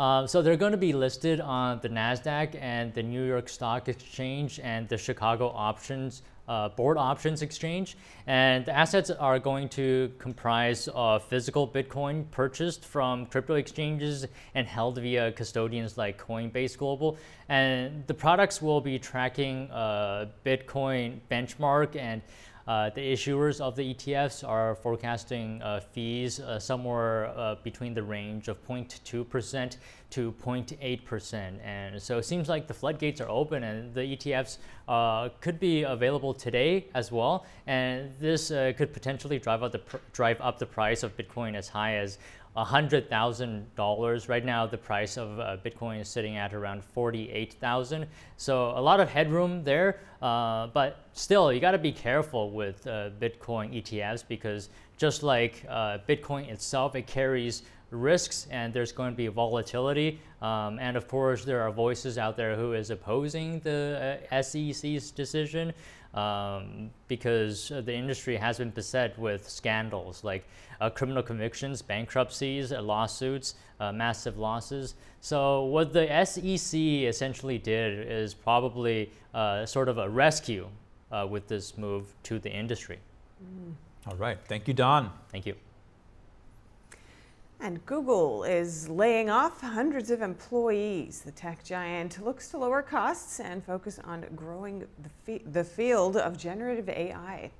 Uh, so they're going to be listed on the NASDAQ and the New York Stock Exchange and the Chicago Options uh, board options exchange. And the assets are going to comprise of physical Bitcoin purchased from crypto exchanges and held via custodians like Coinbase Global. And the products will be tracking uh, Bitcoin benchmark and uh, the issuers of the ETFs are forecasting uh, fees uh, somewhere uh, between the range of 0.2% to 0.8%. And so it seems like the floodgates are open and the ETFs uh, could be available today as well. And this uh, could potentially drive the drive up the price of Bitcoin as high as $100,000. Right now, the price of uh, Bitcoin is sitting at around 48,000. So a lot of headroom there, uh, but still, you got to be careful with uh, Bitcoin ETFs because just like uh, Bitcoin itself, it carries risks and there's going to be volatility. Um, and of course, there are voices out there who is opposing the uh, SEC's decision um, because the industry has been beset with scandals like uh, criminal convictions, bankruptcies, uh, lawsuits, uh, massive losses. So what the SEC essentially did is probably uh, sort of a rescue uh, with this move to the industry. Mm. All right. Thank you, Don. Thank you. And Google is laying off hundreds of employees. The tech giant looks to lower costs and focus on growing the, the field of generative AI.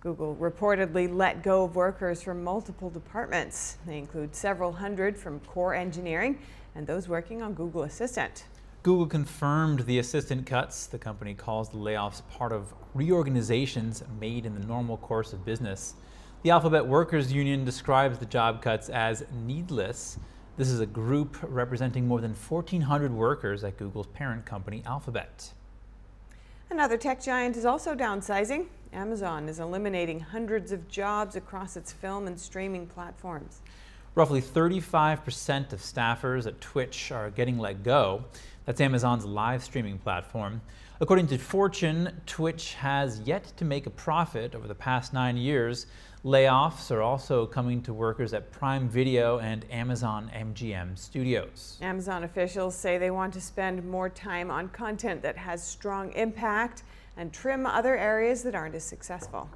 Google reportedly let go of workers from multiple departments. They include several hundred from core engineering and those working on Google Assistant. Google confirmed the assistant cuts. The company calls the layoffs part of reorganizations made in the normal course of business. The Alphabet Workers Union describes the job cuts as needless. This is a group representing more than 1,400 workers at Google's parent company, Alphabet. Another tech giant is also downsizing. Amazon is eliminating hundreds of jobs across its film and streaming platforms. Roughly 35% of staffers at Twitch are getting let go. That's Amazon's live streaming platform. According to Fortune, Twitch has yet to make a profit over the past nine years. Layoffs are also coming to workers at Prime Video and Amazon MGM Studios. Amazon officials say they want to spend more time on content that has strong impact and trim other areas that aren't as successful.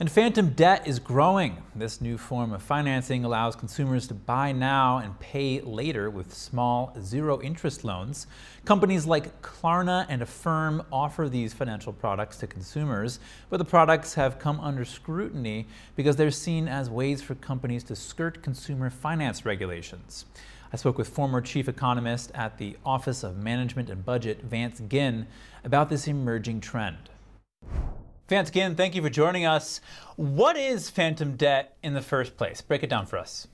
And phantom debt is growing. This new form of financing allows consumers to buy now and pay later with small, zero interest loans. Companies like Klarna and Affirm offer these financial products to consumers, but the products have come under scrutiny because they're seen as ways for companies to skirt consumer finance regulations. I spoke with former chief economist at the Office of Management and Budget, Vance Ginn, about this emerging trend. Vance Ginn, thank you for joining us. What is phantom debt in the first place? Break it down for us.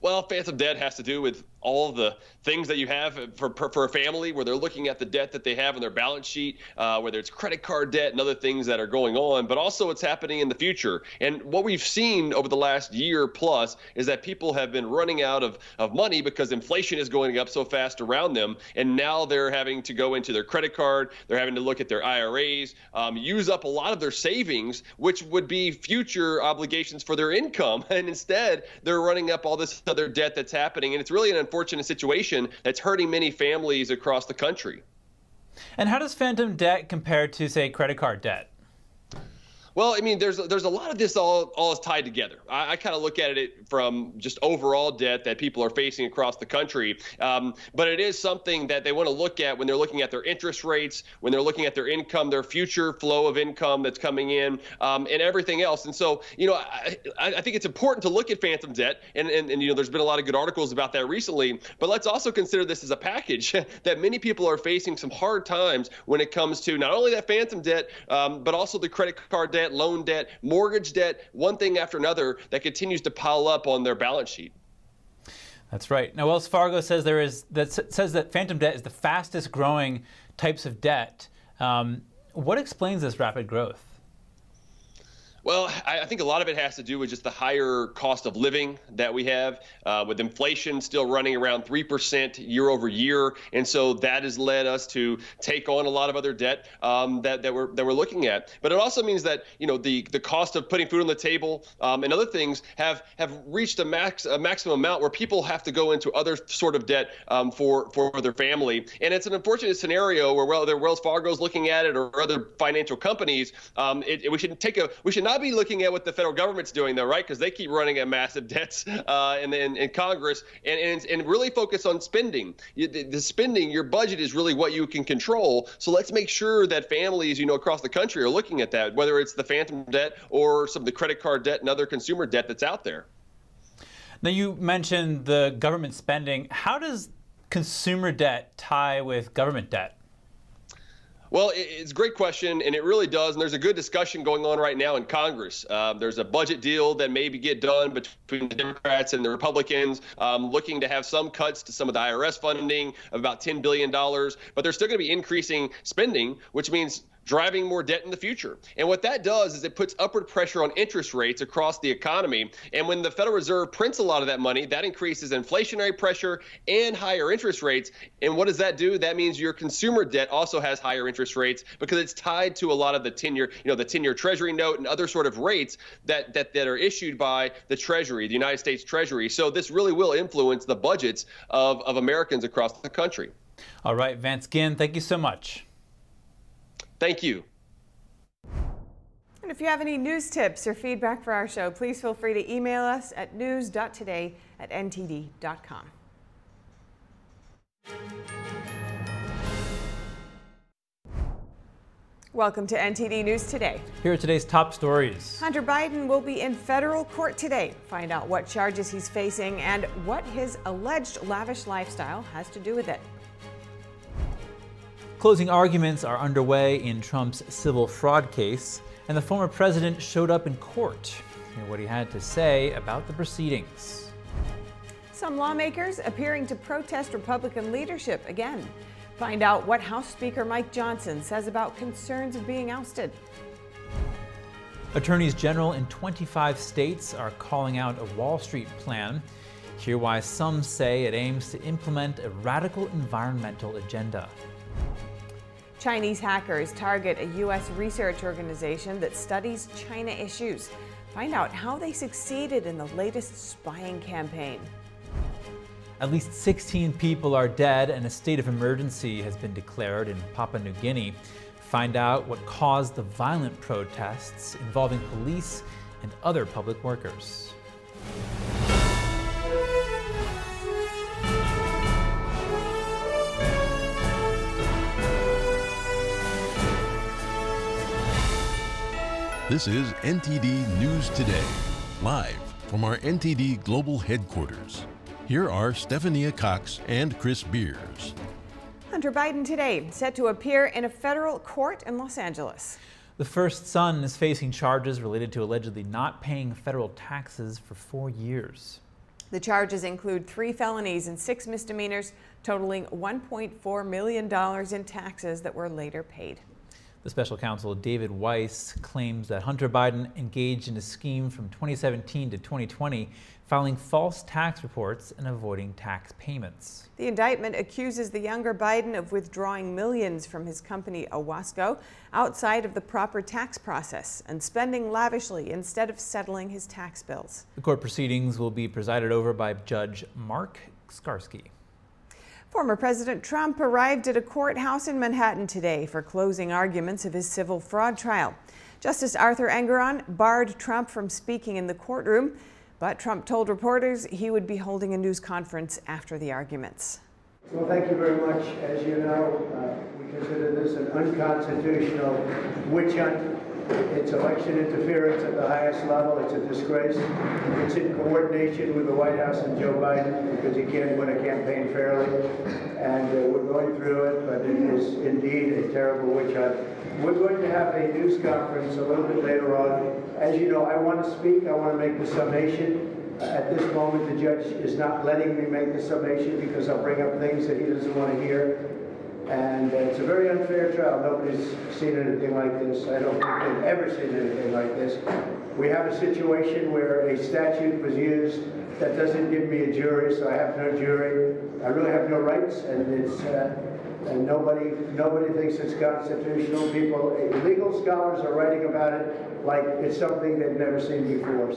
Well, phantom debt has to do with all the things that you have for, for a family where they're looking at the debt that they have on their balance sheet, uh, whether it's credit card debt and other things that are going on, but also what's happening in the future. And what we've seen over the last year plus is that people have been running out of, of money because inflation is going up so fast around them. And now they're having to go into their credit card, they're having to look at their IRAs, um, use up a lot of their savings, which would be future obligations for their income. *laughs* And instead, they're running up all this other debt that's happening. And it's really an unfortunate situation that's hurting many families across the country. And how does phantom debt compare to, say, credit card debt? Well, I mean, there's there's a lot of this all all is tied together. I, I kind of look at it from just overall debt that people are facing across the country, um, but it is something that they want to look at when they're looking at their interest rates, when they're looking at their income, their future flow of income that's coming in, um, and everything else. And so, you know, I, I think it's important to look at phantom debt, and, and and you know, there's been a lot of good articles about that recently. But let's also consider this as a package *laughs* that many people are facing some hard times when it comes to not only that phantom debt, um, but also the credit card debt debt, loan debt, mortgage debt, one thing after another that continues to pile up on their balance sheet. That's right. Now, Wells Fargo says there is that says that phantom debt is the fastest growing types of debt. Um, what explains this rapid growth? Well, I, think a lot of it has to do with just the higher cost of living that we have, uh, with inflation still running around 3% year over year. And so that has led us to take on a lot of other debt um, that, that, we're, that we're looking at. But it also means that, you know, the, the cost of putting food on the table um, and other things have, have reached a, max, a maximum amount where people have to go into other sort of debt um, for, for their family. And it's an unfortunate scenario where whether Wells Fargo is looking at it or other financial companies, um, it, it, we should take a, we should not be looking at what the federal government's doing, though, right? Because they keep running at massive *laughs* debts uh, in, in, in, Congress and, and, and really focus on spending. The, the spending, your budget is really what you can control. So let's make sure that families, you know, across the country are looking at that, whether it's the phantom debt or some of the credit card debt and other consumer debt that's out there. Now, you mentioned the government spending. How does consumer debt tie with government debt? Well, it's a great question, and it really does. And there's a good discussion going on right now in Congress. Um, there's a budget deal that maybe get done between the Democrats and the Republicans, um, looking to have some cuts to some of the IRS funding of about $10 billion. But they're still going to be increasing spending, which means driving more debt in the future. And what that does is it puts upward pressure on interest rates across the economy. And when the Federal Reserve prints a lot of that money, that increases inflationary pressure and higher interest rates. And what does that do? That means your consumer debt also has higher interest rates because it's tied to a lot of the 10-year, you know, the 10-year Treasury note and other sort of rates that that that are issued by the Treasury, the United States Treasury. So this really will influence the budgets of, of Americans across the country. All right, Vance Ginn, thank you so much. Thank you. And if you have any news tips or feedback for our show, please feel free to email us at news.today at ntd.com. Welcome to NTD News Today. Here are today's top stories. Hunter Biden will be in federal court today. Find out what charges he's facing and what his alleged lavish lifestyle has to do with it. Closing arguments are underway in Trump's civil fraud case, and the former president showed up in court. Hear what he had to say about the proceedings. Some lawmakers appearing to protest Republican leadership again. Find out what House Speaker Mike Johnson says about concerns of being ousted. Attorneys general in 25 states are calling out a Wall Street plan. Hear why some say it aims to implement a radical environmental agenda. Chinese hackers target a U.S. research organization that studies China issues. Find out how they succeeded in the latest spying campaign. At least 16 people are dead and a state of emergency has been declared in Papua New Guinea. Find out what caused the violent protests involving police and other public workers. This is NTD News Today, live from our NTD Global Headquarters. Here are Stephania Cox and Chris Beers. Hunter Biden today set to appear in a federal court in Los Angeles. The first son is facing charges related to allegedly not paying federal taxes for four years. The charges include three felonies and six misdemeanors, totaling $1.4 million in taxes that were later paid. The special counsel David Weiss claims that Hunter Biden engaged in a scheme from 2017 to 2020, filing false tax reports and avoiding tax payments. The indictment accuses the younger Biden of withdrawing millions from his company Owasco outside of the proper tax process and spending lavishly instead of settling his tax bills. The court proceedings will be presided over by Judge Mark Scarsi. Former President Trump arrived at a courthouse in Manhattan today for closing arguments of his civil fraud trial. Justice Arthur Engoron barred Trump from speaking in the courtroom, but Trump told reporters he would be holding a news conference after the arguments. Well, thank you very much. As you know, uh, we consider this an unconstitutional witch hunt it's election interference at the highest level. It's a disgrace. It's in coordination with the White House and Joe Biden because he can't win a campaign fairly. And uh, we're going through it, but it is indeed a terrible witch hunt. We're going to have a news conference a little bit later on. As you know, I want to speak. I want to make the summation. At this moment, the judge is not letting me make the summation because I'll bring up things that he doesn't want to hear. And uh, it's a very unfair trial. Nobody's seen anything like this. I don't think they've ever seen anything like this. We have a situation where a statute was used that doesn't give me a jury, so I have no jury. I really have no rights, and it's uh, and nobody nobody thinks it's constitutional. People, legal scholars are writing about it like it's something they've never seen before.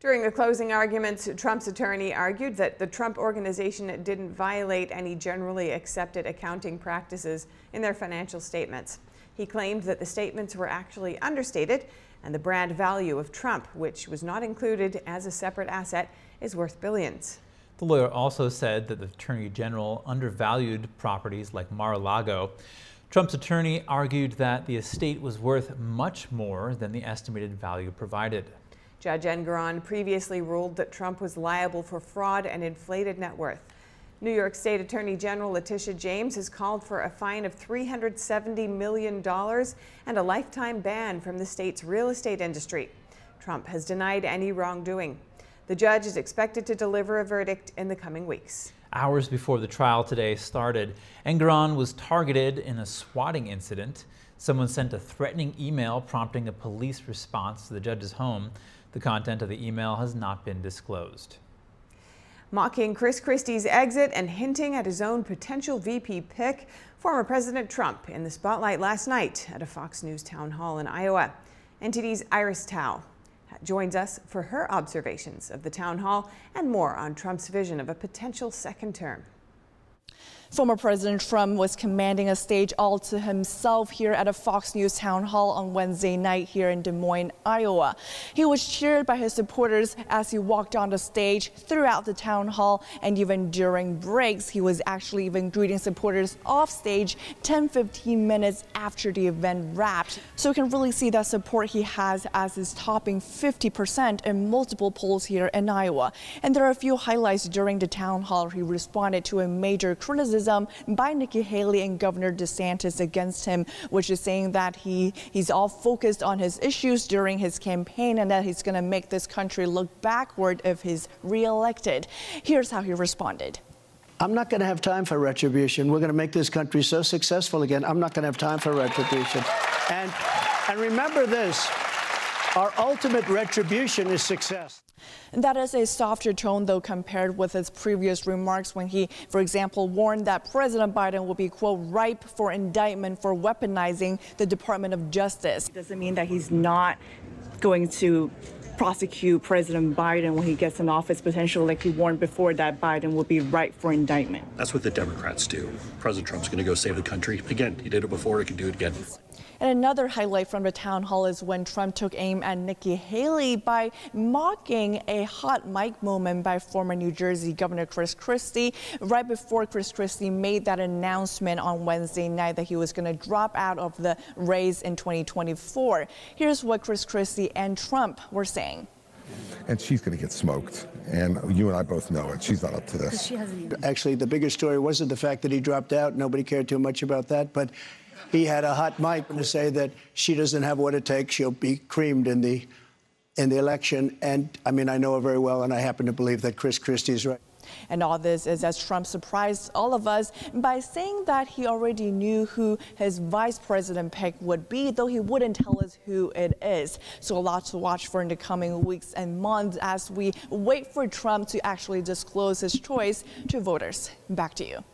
During the closing arguments, Trump's attorney argued that the Trump organization didn't violate any generally accepted accounting practices in their financial statements. He claimed that the statements were actually understated and the brand value of Trump, which was not included as a separate asset, is worth billions. The lawyer also said that the attorney general undervalued properties like Mar-a-Lago. Trump's attorney argued that the estate was worth much more than the estimated value provided. Judge Engoron previously ruled that Trump was liable for fraud and inflated net worth. New York State Attorney General Letitia James has called for a fine of $370 million and a lifetime ban from the state's real estate industry. Trump has denied any wrongdoing. The judge is expected to deliver a verdict in the coming weeks. Hours before the trial today started, Engoron was targeted in a swatting incident. Someone sent a threatening email prompting a police response to the judge's home. The content of the email has not been disclosed. Mocking Chris Christie's exit and hinting at his own potential VP pick, former President Trump in the spotlight last night at a Fox News town hall in Iowa. NTD's Iris Tao joins us for her observations of the town hall and more on Trump's vision of a potential second term. Former President Trump was commanding a stage all to himself here at a Fox News town hall on Wednesday night here in Des Moines, Iowa. He was cheered by his supporters as he walked on the stage throughout the town hall and even during breaks. He was actually even greeting supporters off stage 10 15 minutes after the event wrapped. So you can really see that support he has as is topping 50% in multiple polls here in Iowa. And there are a few highlights during the town hall. He responded to a major criticism by Nikki Haley and Governor DeSantis against him, which is saying that he he's all focused on his issues during his campaign and that he's going to make this country look backward if he's reelected. Here's how he responded. I'm not going to have time for retribution. We're going to make this country so successful again. I'm not going to have time for retribution. And and remember this, our ultimate retribution is success. That is a softer tone, though, compared with his previous remarks when he, for example, warned that President Biden will be, quote, ripe for indictment for weaponizing the Department of Justice. doesn't mean that he's not going to prosecute President Biden when he gets in office, potentially, like he warned before, that Biden will be ripe for indictment. That's what the Democrats do. President Trump's going to go save the country. Again, he did it before, he can do it again. And another highlight from the town hall is when Trump took aim at Nikki Haley by mocking a hot mic moment by former New Jersey Governor Chris Christie right before Chris Christie made that announcement on Wednesday night that he was going to drop out of the race in 2024. Here's what Chris Christie and Trump were saying and she's going to get smoked. And you and I both know it. She's not up to this. Actually, the bigger story wasn't the fact that he dropped out. Nobody cared too much about that. But he had a hot mic to say that she doesn't have what it takes. She'll be creamed in the in the election. And I mean, I know her very well, and I happen to believe that Chris Christie is right. And all this is as Trump surprised all of us by saying that he already knew who his vice president pick would be, though he wouldn't tell us who it is. So a lot to watch for in the coming weeks and months as we wait for Trump to actually disclose his choice to voters. Back to you.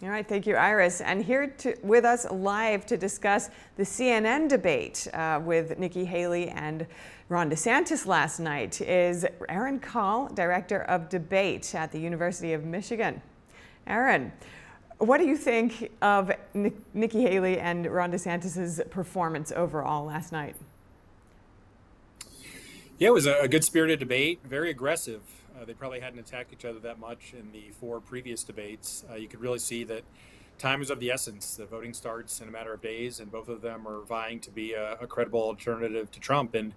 All right, thank you, Iris. And here to, with us live to discuss the CNN debate uh, with Nikki Haley and Ron DeSantis last night is Aaron Kall, Director of Debate at the University of Michigan. Aaron, what do you think of Nikki Haley and Ron DeSantis' performance overall last night? Yeah, it was a good spirited debate, very aggressive. Uh, they probably hadn't attacked each other that much in the four previous debates. Uh, you could really see that time is of the essence. The voting starts in a matter of days, and both of them are vying to be a, a credible alternative to Trump. And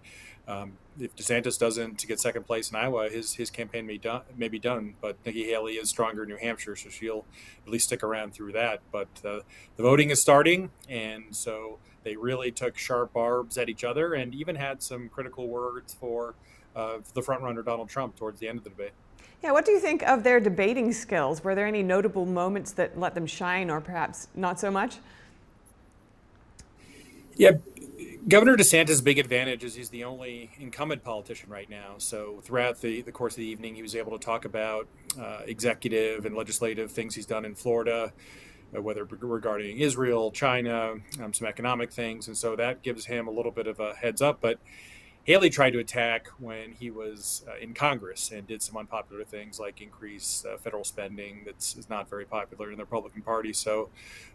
um, if DeSantis doesn't get second place in Iowa, his his campaign may done may be done. But Nikki Haley is stronger in New Hampshire, so she'll at least stick around through that. But uh, the voting is starting, and so they really took sharp barbs at each other, and even had some critical words for uh, the frontrunner Donald Trump towards the end of the debate. Yeah, what do you think of their debating skills? Were there any notable moments that let them shine, or perhaps not so much? Yeah, Governor DeSantis' big advantage is he's the only incumbent politician right now. So throughout the, the course of the evening, he was able to talk about uh, executive and legislative things he's done in Florida, uh, whether regarding Israel, China, um, some economic things. And so that gives him a little bit of a heads up. But Haley tried to attack when he was uh, in Congress and did some unpopular things like increase uh, federal spending that's is not very popular in the Republican Party. So,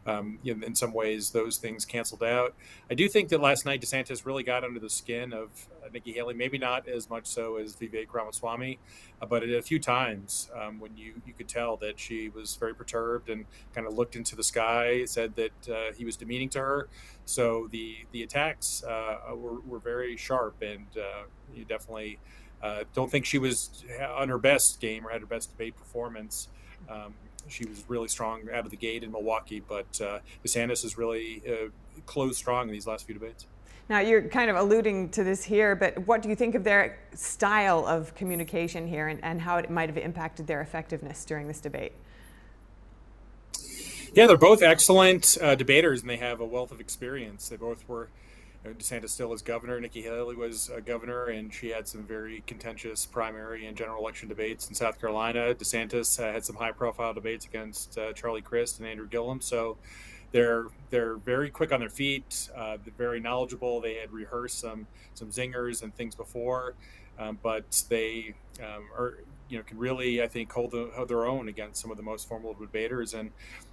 um, in some ways, those things canceled out. I do think that last night DeSantis really got under the skin of Nikki Haley, maybe not as much so as Vivek Ramaswamy, uh, but a few times um, when you, you could tell that she was very perturbed and kind of looked into the sky, said that uh, he was demeaning to her. So the the attacks uh, were, were very sharp, and uh, you definitely uh, don't think she was on her best game or had her best debate performance. Um, she was really strong out of the gate in Milwaukee, but uh, DeSantis has really uh, closed strong in these last few debates. Now, you're kind of alluding to this here, but what do you think of their style of communication here and, and how it might have impacted their effectiveness during this debate? Yeah, they're both excellent uh, debaters, and they have a wealth of experience. They both were. You know, DeSantis still is governor. Nikki Haley was a governor, and she had some very contentious primary and general election debates in South Carolina. DeSantis uh, had some high-profile debates against uh, Charlie Crist and Andrew Gillum. So they're they're very quick on their feet. Uh, they're very knowledgeable. They had rehearsed some some zingers and things before, um, but they um, are you know can really I think hold, the, hold, their own against some of the most formidable debaters. And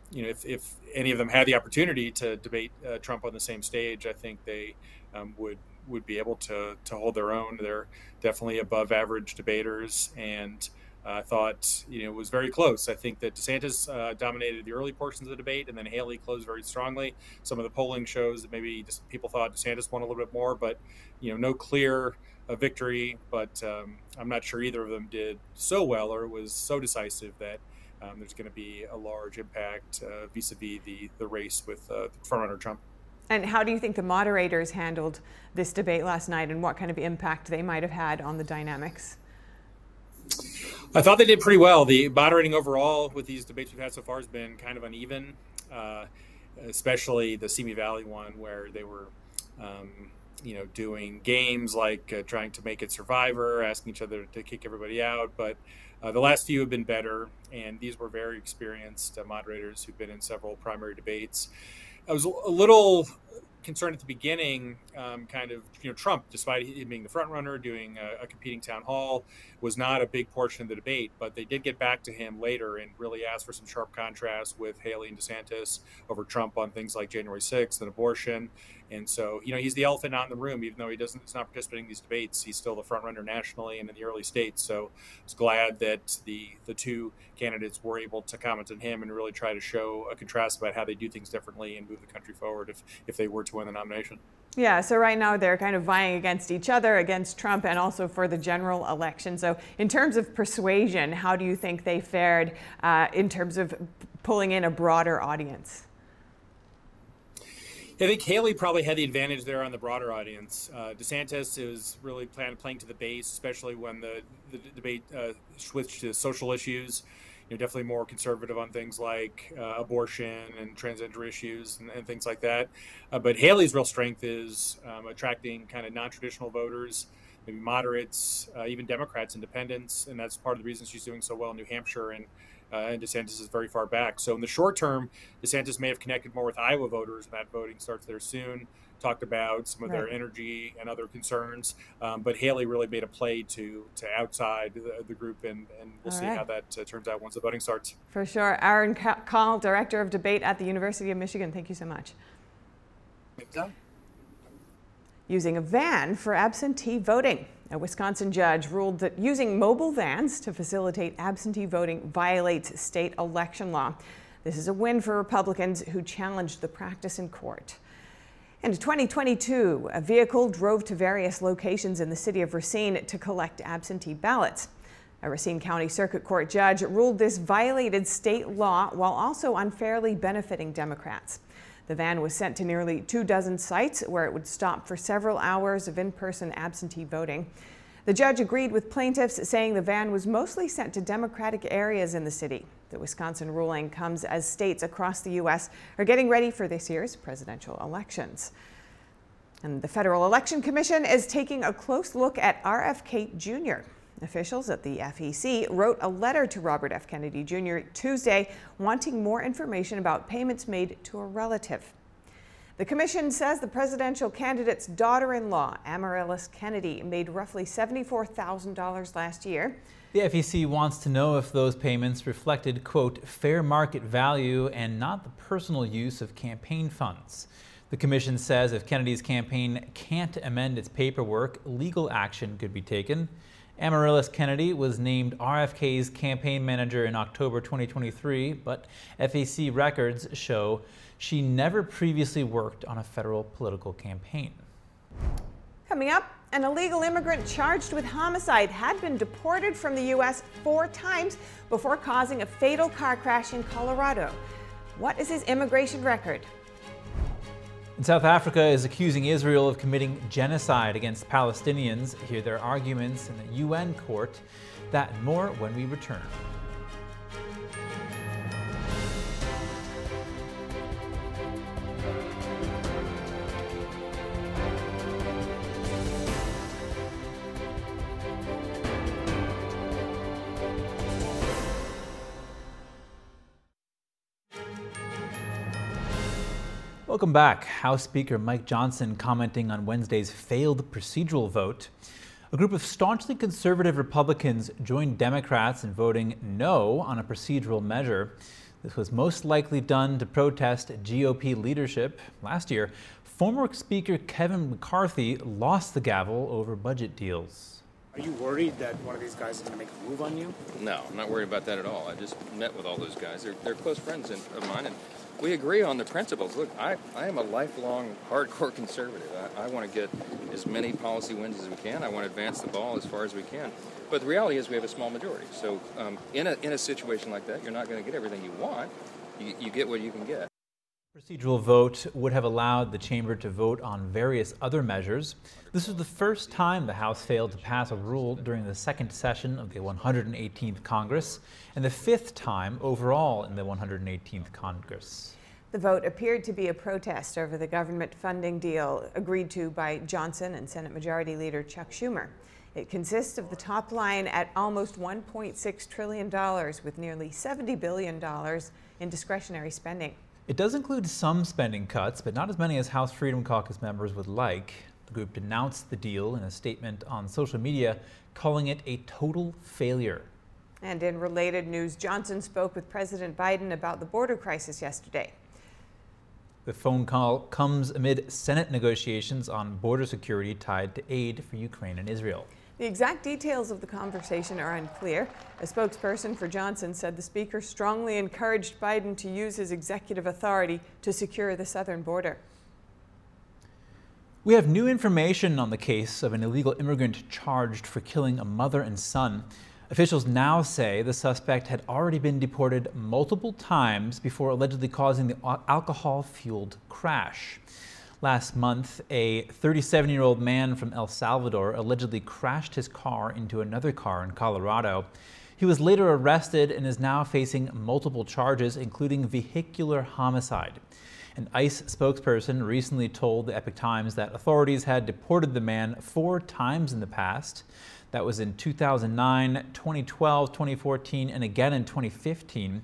you know, if, if any of them had the opportunity to debate uh, Trump on the same stage, I think they um, would would be able to to hold their own. They're definitely above average debaters, and I thought you know it was very close. I think that DeSantis uh, dominated the early portions of the debate, and then Haley closed very strongly. Some of the polling shows that maybe just people thought DeSantis won a little bit more, but you know, no clear uh, victory. But um, I'm not sure either of them did so well or was so decisive that um, there's going to be a large impact uh, vis-a-vis the the race with uh, frontrunner Trump. And how do you think the moderators handled this debate last night, and what kind of impact they might have had on the dynamics? I thought they did pretty well. The moderating overall with these debates we've had so far has been kind of uneven, uh, especially the Simi Valley one where they were. Um, you know, doing games like uh, trying to make it Survivor, asking each other to kick everybody out. But uh, the last few have been better, and these were very experienced uh, moderators who've been in several primary debates. I was a little concerned at the beginning, um, kind of, you know, Trump, despite him being the front runner, doing a, a, competing town hall, was not a big portion of the debate. But they did get back to him later and really ask for some sharp contrast with Haley and DeSantis over Trump on things like January 6th and abortion. And so, you know, he's the elephant not in the room, even though he doesn't, he's not participating in these debates. He's still the front runner nationally and in the early states. So I was glad that the the two candidates were able to comment on him and really try to show a contrast about how they do things differently and move the country forward if, if they were to win the nomination. Yeah, so right now they're kind of vying against each other, against Trump, and also for the general election. So, in terms of persuasion, how do you think they fared uh, in terms of pulling in a broader audience? I think Haley probably had the advantage there on the broader audience. Uh, DeSantis is really plan, playing to the base, especially when the, the debate uh, switched to social issues. You know, definitely more conservative on things like uh, abortion and transgender issues and, and things like that. Uh, but Haley's real strength is um, attracting kind of non-traditional voters, maybe moderates, uh, even Democrats, independents, and that's part of the reason she's doing so well in New Hampshire and uh, and DeSantis is very far back. So in the short term, DeSantis may have connected more with Iowa voters, and that voting starts there soon. Talked about some of right. their energy and other concerns, um, but Haley really made a play to to outside the, the group, and, and we'll All see right. how that uh, turns out once the voting starts. For sure, Aaron Kall, director of debate at the University of Michigan. Thank you so much. Using a van for absentee voting. A Wisconsin judge ruled that using mobile vans to facilitate absentee voting violates state election law. This is a win for Republicans who challenged the practice in court. In 2022, a vehicle drove to various locations in the city of Racine to collect absentee ballots. A Racine County Circuit Court judge ruled this violated state law while also unfairly benefiting Democrats. The van was sent to nearly two dozen sites where it would stop for several hours of in-person absentee voting. The judge agreed with plaintiffs, saying the van was mostly sent to Democratic areas in the city. The Wisconsin ruling comes as states across the U.S. are getting ready for this year's presidential elections. And the Federal Election Commission is taking a close look at RFK Jr. Officials at the FEC wrote a letter to Robert F. Kennedy Jr. Tuesday wanting more information about payments made to a relative. The commission says the presidential candidate's daughter-in-law, Amaryllis Kennedy, made roughly $74,000 last year. The FEC wants to know if those payments reflected, quote, fair market value and not the personal use of campaign funds. The commission says if Kennedy's campaign can't amend its paperwork, legal action could be taken. Amaryllis Kennedy was named RFK's campaign manager in October 2023, but FEC records show she never previously worked on a federal political campaign. Coming up, an illegal immigrant charged with homicide had been deported from the U.S. four times before causing a fatal car crash in Colorado. What is his immigration record? And South Africa is accusing Israel of committing genocide against Palestinians. Hear their arguments in the UN court. That and more when we return. Welcome back. House Speaker Mike Johnson commenting on Wednesday's failed procedural vote. A group of staunchly conservative Republicans joined Democrats in voting no on a procedural measure. This was most likely done to protest GOP leadership. Last year, former Speaker Kevin McCarthy lost the gavel over budget deals. Are you worried that one of these guys is going to make a move on you? No, I'm not worried about that at all. I just met with all those guys. They're, they're close friends of mine, and we agree on the principles. Look, I, I am a lifelong hardcore *laughs* conservative. I, I want to get as many policy wins as we can. I want to advance the ball as far as we can. But the reality is we have a small majority. So um, in, a, in a situation like that, you're not going to get everything you want. You, you get what you can get. Procedural vote would have allowed the chamber to vote on various other measures. This was the first time the House failed to pass a rule during the second session of the 118th Congress, and the fifth time overall in the 118th Congress. The vote appeared to be a protest over the government funding deal agreed to by Johnson and Senate Majority Leader Chuck Schumer. It consists of the top line at almost $1.6 trillion, with nearly $70 billion in discretionary spending. It does include some spending cuts, but not as many as House Freedom Caucus members would like. The group denounced the deal in a statement on social media, calling it a total failure. And in related news, Johnson spoke with President Biden about the border crisis yesterday. The phone call comes amid Senate negotiations on border security tied to aid for Ukraine and Israel. The exact details of the conversation are unclear. A spokesperson for Johnson said the speaker strongly encouraged Biden to use his executive authority to secure the southern border. We have new information on the case of an illegal immigrant charged for killing a mother and son. Officials now say the suspect had already been deported multiple times before allegedly causing the alcohol fueled crash. Last month, a 37 year old man from El Salvador allegedly crashed his car into another car in Colorado. He was later arrested and is now facing multiple charges, including vehicular homicide. An ICE spokesperson recently told the Epoch Times that authorities had deported the man four times in the past. That was in 2009, 2012, 2014, and again in 2015.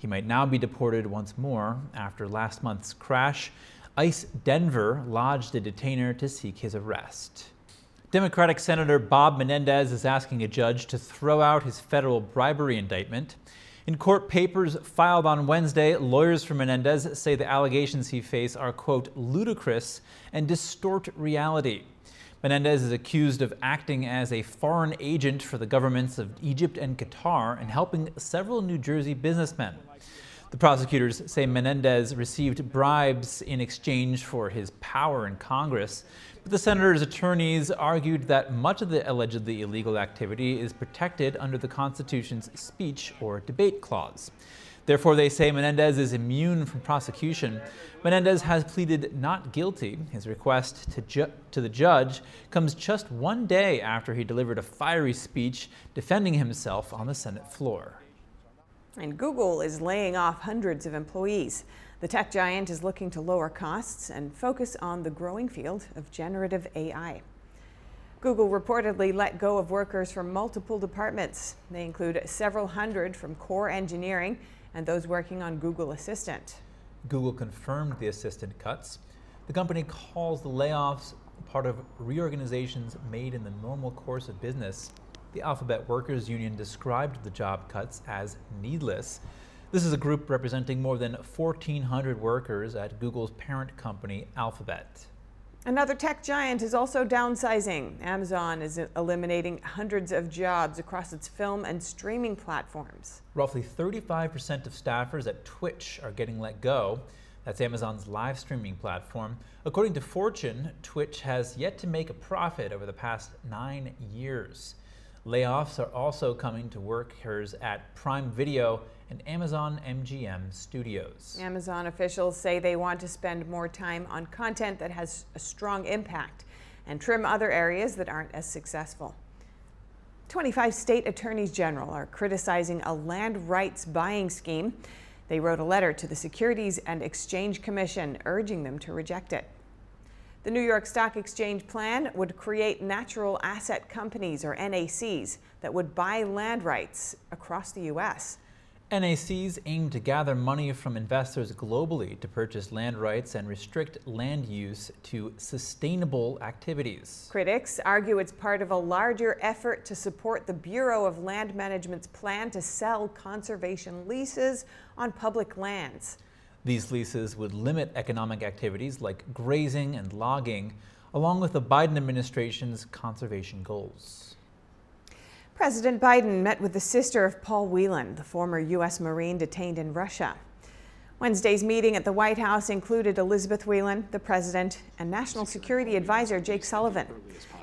He might now be deported once more after last month's crash. ICE Denver lodged a detainer to seek his arrest. Democratic Senator Bob Menendez is asking a judge to throw out his federal bribery indictment. In court papers filed on Wednesday, lawyers for Menendez say the allegations he faces are, quote, ludicrous and distort reality. Menendez is accused of acting as a foreign agent for the governments of Egypt and Qatar and helping several New Jersey businessmen. The prosecutors say Menendez received bribes in exchange for his power in Congress. But the senator's attorneys argued that much of the allegedly illegal activity is protected under the Constitution's speech or debate clause. Therefore, they say Menendez is immune from prosecution. Menendez has pleaded not guilty. His request to, ju- to the judge comes just one day after he delivered a fiery speech defending himself on the Senate floor. And Google is laying off hundreds of employees. The tech giant is looking to lower costs and focus on the growing field of generative AI. Google reportedly let go of workers from multiple departments. They include several hundred from core engineering and those working on Google Assistant. Google confirmed the assistant cuts. The company calls the layoffs part of reorganizations made in the normal course of business. The Alphabet Workers Union described the job cuts as needless this is a group representing more than 1,400 workers at Google's parent company, Alphabet. Another tech giant is also downsizing. Amazon is eliminating hundreds of jobs across its film and streaming platforms. Roughly 35% of staffers at Twitch are getting let go. That's Amazon's live streaming platform. According to Fortune, Twitch has yet to make a profit over the past nine years. Layoffs are also coming to workers at Prime Video and Amazon MGM Studios. Amazon officials say they want to spend more time on content that has a strong impact and trim other areas that aren't as successful. 25 state attorneys general are criticizing a land rights buying scheme. They wrote a letter to the Securities and Exchange Commission urging them to reject it. The New York Stock Exchange plan would create natural asset companies, or NACs, that would buy land rights across the U.S. NACs aim to gather money from investors globally to purchase land rights and restrict land use to sustainable activities. Critics argue it's part of a larger effort to support the Bureau of Land Management's plan to sell conservation leases on public lands. These leases would limit economic activities like grazing and logging, along with the Biden administration's conservation goals. President Biden met with the sister of Paul Whelan, the former U.S. Marine detained in Russia. Wednesday's meeting at the White House included Elizabeth Whelan, the president, and National Security Advisor Jake Sullivan.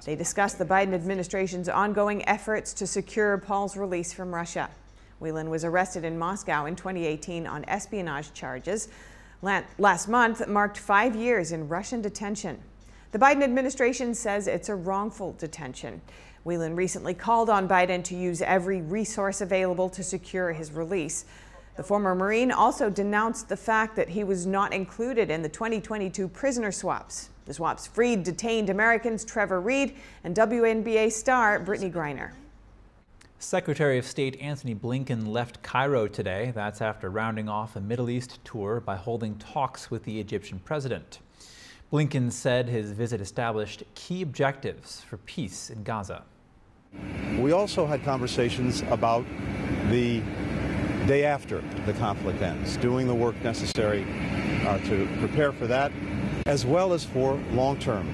They discussed the Biden administration's ongoing efforts to secure Paul's release from Russia. Whelan was arrested in Moscow in 2018 on espionage charges. Last month marked five years in Russian detention. The Biden administration says it's a wrongful detention. Whelan recently called on Biden to use every resource available to secure his release. The former Marine also denounced the fact that he was not included in the 2022 prisoner swaps. The swaps freed detained Americans Trevor Reed and WNBA star Brittney Griner. Secretary of State Antony Blinken left Cairo today. That's after rounding off a Middle East tour by holding talks with the Egyptian president. Blinken said his visit established key objectives for peace in Gaza. We also had conversations about the day after the conflict ends, doing the work necessary uh, to prepare for that, as well as for long term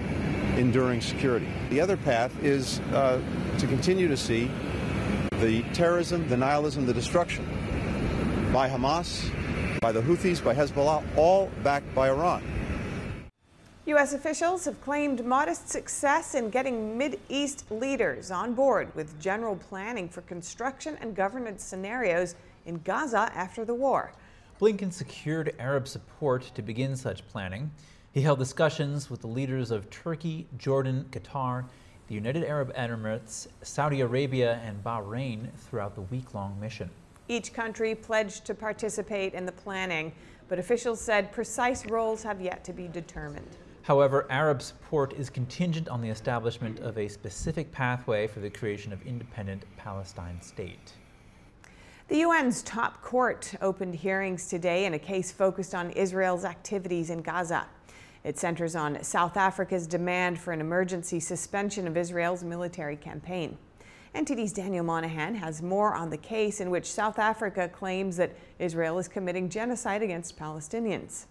enduring security. The other path is uh, to continue to see the terrorism, the nihilism, the destruction by Hamas, by the Houthis, by Hezbollah, all backed by Iran. U.S. officials have claimed modest success in getting Mid-East leaders on board with general planning for construction and governance scenarios in Gaza after the war. Blinken secured Arab support to begin such planning. He held discussions with the leaders of Turkey, Jordan, Qatar, the United Arab Emirates, Saudi Arabia, and Bahrain throughout the week long mission. Each country pledged to participate in the planning, but officials said precise roles have yet to be determined. However, Arab support is contingent on the establishment of a specific pathway for the creation of independent Palestine state. The UN's top court opened hearings today in a case focused on Israel's activities in Gaza. It centers on South Africa's demand for an emergency suspension of Israel's military campaign. NTD's Daniel Monahan has more on the case in which South Africa claims that Israel is committing genocide against Palestinians.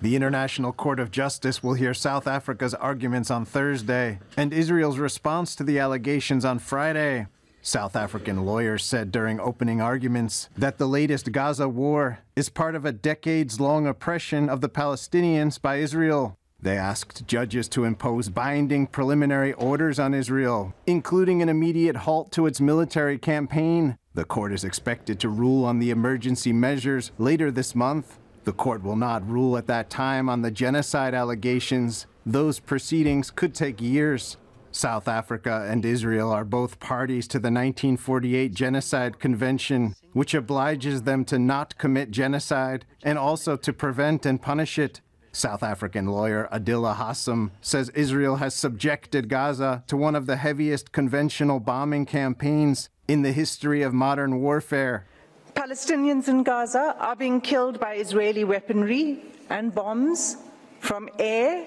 The International Court of Justice will hear South Africa's arguments on Thursday and Israel's response to the allegations on Friday. South African lawyers said during opening arguments that the latest Gaza war is part of a decades long oppression of the Palestinians by Israel. They asked judges to impose binding preliminary orders on Israel, including an immediate halt to its military campaign. The court is expected to rule on the emergency measures later this month. The court will not rule at that time on the genocide allegations. Those proceedings could take years. South Africa and Israel are both parties to the 1948 Genocide Convention, which obliges them to not commit genocide and also to prevent and punish it. South African lawyer Adila Hassim says Israel has subjected Gaza to one of the heaviest conventional bombing campaigns in the history of modern warfare. Palestinians in Gaza are being killed by Israeli weaponry and bombs from air,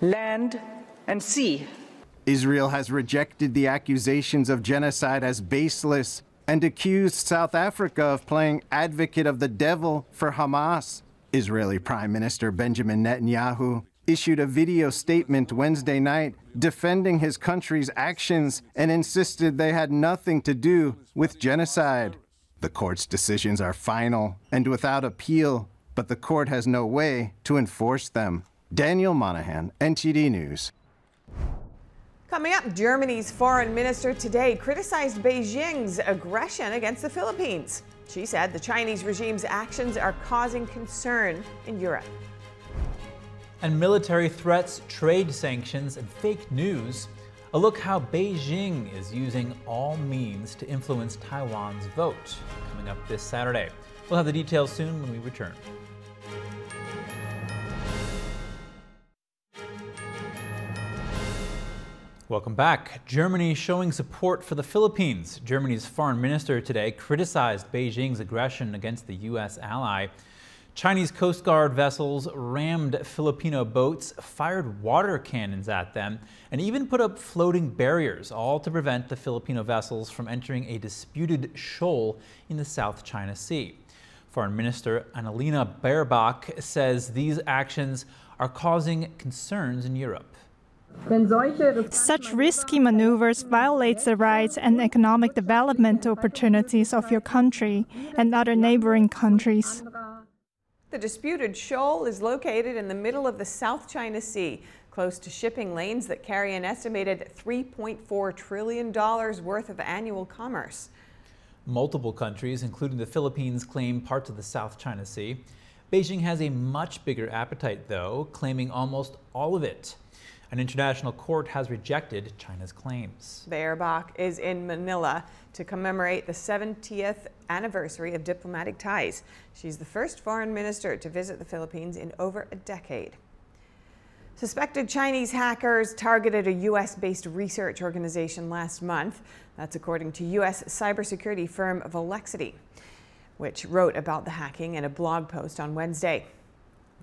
land, and sea. Israel has rejected the accusations of genocide as baseless and accused South Africa of playing advocate of the devil for Hamas. Israeli Prime Minister Benjamin Netanyahu issued a video statement Wednesday night defending his country's actions and insisted they had nothing to do with genocide. The court's decisions are final and without appeal, but the court has no way to enforce them. Daniel Monahan, NTD News. Coming up, Germany's foreign minister today criticized Beijing's aggression against the Philippines. She said the Chinese regime's actions are causing concern in Europe. And military threats, trade sanctions, and fake news. A look how Beijing is using all means to influence Taiwan's vote. Coming up this Saturday. We'll have the details soon when we return. Welcome back. Germany showing support for the Philippines. Germany's foreign minister today criticized Beijing's aggression against the U.S. ally. Chinese Coast Guard vessels rammed Filipino boats, fired water cannons at them, and even put up floating barriers, all to prevent the Filipino vessels from entering a disputed shoal in the South China Sea. Foreign Minister Annalena Baerbock says these actions are causing concerns in Europe. Such risky maneuvers violates the rights and economic development opportunities of your country and other neighboring countries. The disputed shoal is located in the middle of the South China Sea, close to shipping lanes that carry an estimated $3.4 trillion worth of annual commerce. Multiple countries, including the Philippines, claim parts of the South China Sea. Beijing has a much bigger appetite, though, claiming almost all of it. An international court has rejected China's claims. Baerbock is in Manila to commemorate the 70th anniversary of diplomatic ties. She's the first foreign minister to visit the Philippines in over a decade. Suspected Chinese hackers targeted a U.S. based research organization last month. That's according to U.S. cybersecurity firm Volexity, which wrote about the hacking in a blog post on Wednesday.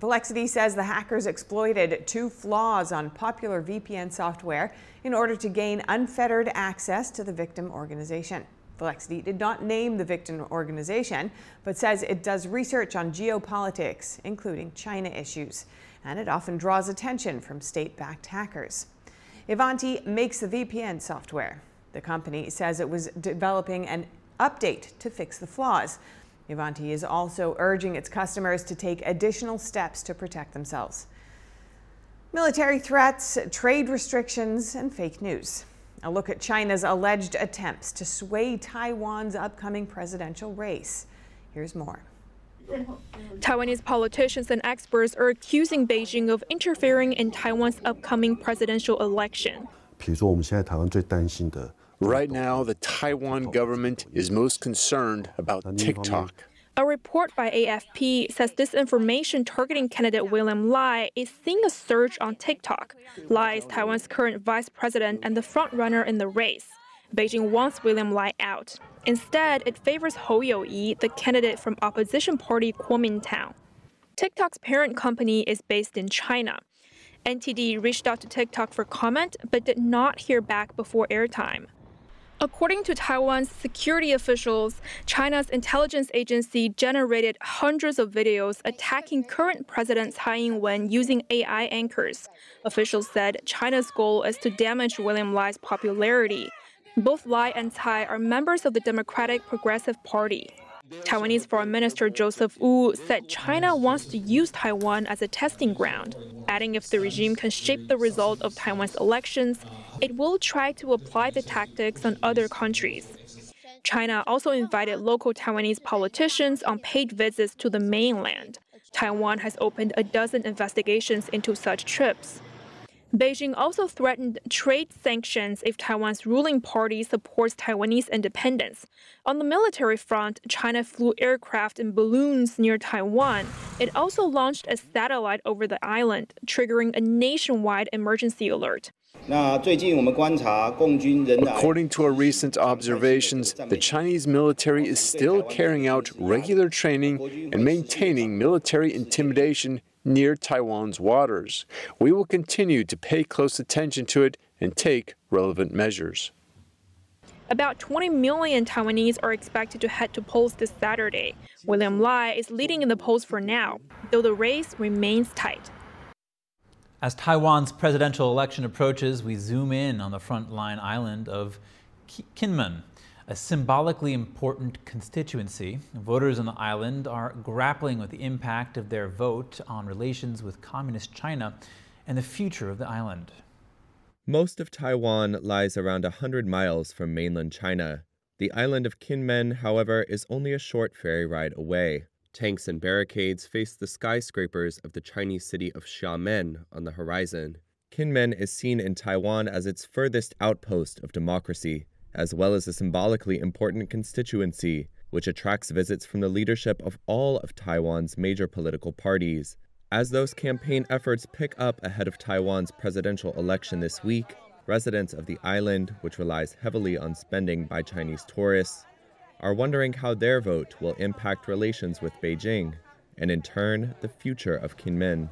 Volexity says the hackers exploited two flaws on popular VPN software in order to gain unfettered access to the victim organization. Volexity did not name the victim organization, but says it does research on geopolitics, including China issues, and it often draws attention from state-backed hackers. Ivanti makes the VPN software. The company says it was developing an update to fix the flaws. Ivanti is also urging its customers to take additional steps to protect themselves. Military threats, trade restrictions, and fake news. A look at China's alleged attempts to sway Taiwan's upcoming presidential race. Here's more. Taiwanese politicians and experts are accusing Beijing of interfering in Taiwan's upcoming presidential election. Right now, the Taiwan government is most concerned about TikTok. A report by AFP says disinformation targeting candidate William Lai is seeing a surge on TikTok. Lai is Taiwan's current vice president and the frontrunner in the race. Beijing wants William Lai out. Instead, it favors Hou You-yi, the candidate from opposition party Kuomintang. TikTok's parent company is based in China. NTD reached out to TikTok for comment but did not hear back before airtime. According to Taiwan's security officials, China's intelligence agency generated hundreds of videos attacking current President Tsai Ing wen using AI anchors. Officials said China's goal is to damage William Lai's popularity. Both Lai and Tsai are members of the Democratic Progressive Party. Taiwanese Foreign Minister Joseph Wu said China wants to use Taiwan as a testing ground, adding if the regime can shape the result of Taiwan's elections, it will try to apply the tactics on other countries. China also invited local Taiwanese politicians on paid visits to the mainland. Taiwan has opened a dozen investigations into such trips. Beijing also threatened trade sanctions if Taiwan's ruling party supports Taiwanese independence. On the military front, China flew aircraft and balloons near Taiwan. It also launched a satellite over the island, triggering a nationwide emergency alert. According to our recent observations, the Chinese military is still carrying out regular training and maintaining military intimidation near Taiwan's waters. We will continue to pay close attention to it and take relevant measures. About 20 million Taiwanese are expected to head to polls this Saturday. William Lai is leading in the polls for now, though the race remains tight. As Taiwan's presidential election approaches, we zoom in on the frontline island of Kinmen, a symbolically important constituency. Voters on the island are grappling with the impact of their vote on relations with Communist China and the future of the island. Most of Taiwan lies around 100 miles from mainland China. The island of Kinmen, however, is only a short ferry ride away. Tanks and barricades face the skyscrapers of the Chinese city of Xiamen on the horizon. Kinmen is seen in Taiwan as its furthest outpost of democracy, as well as a symbolically important constituency, which attracts visits from the leadership of all of Taiwan's major political parties. As those campaign efforts pick up ahead of Taiwan's presidential election this week, residents of the island, which relies heavily on spending by Chinese tourists, are wondering how their vote will impact relations with Beijing, and in turn, the future of Kinmen.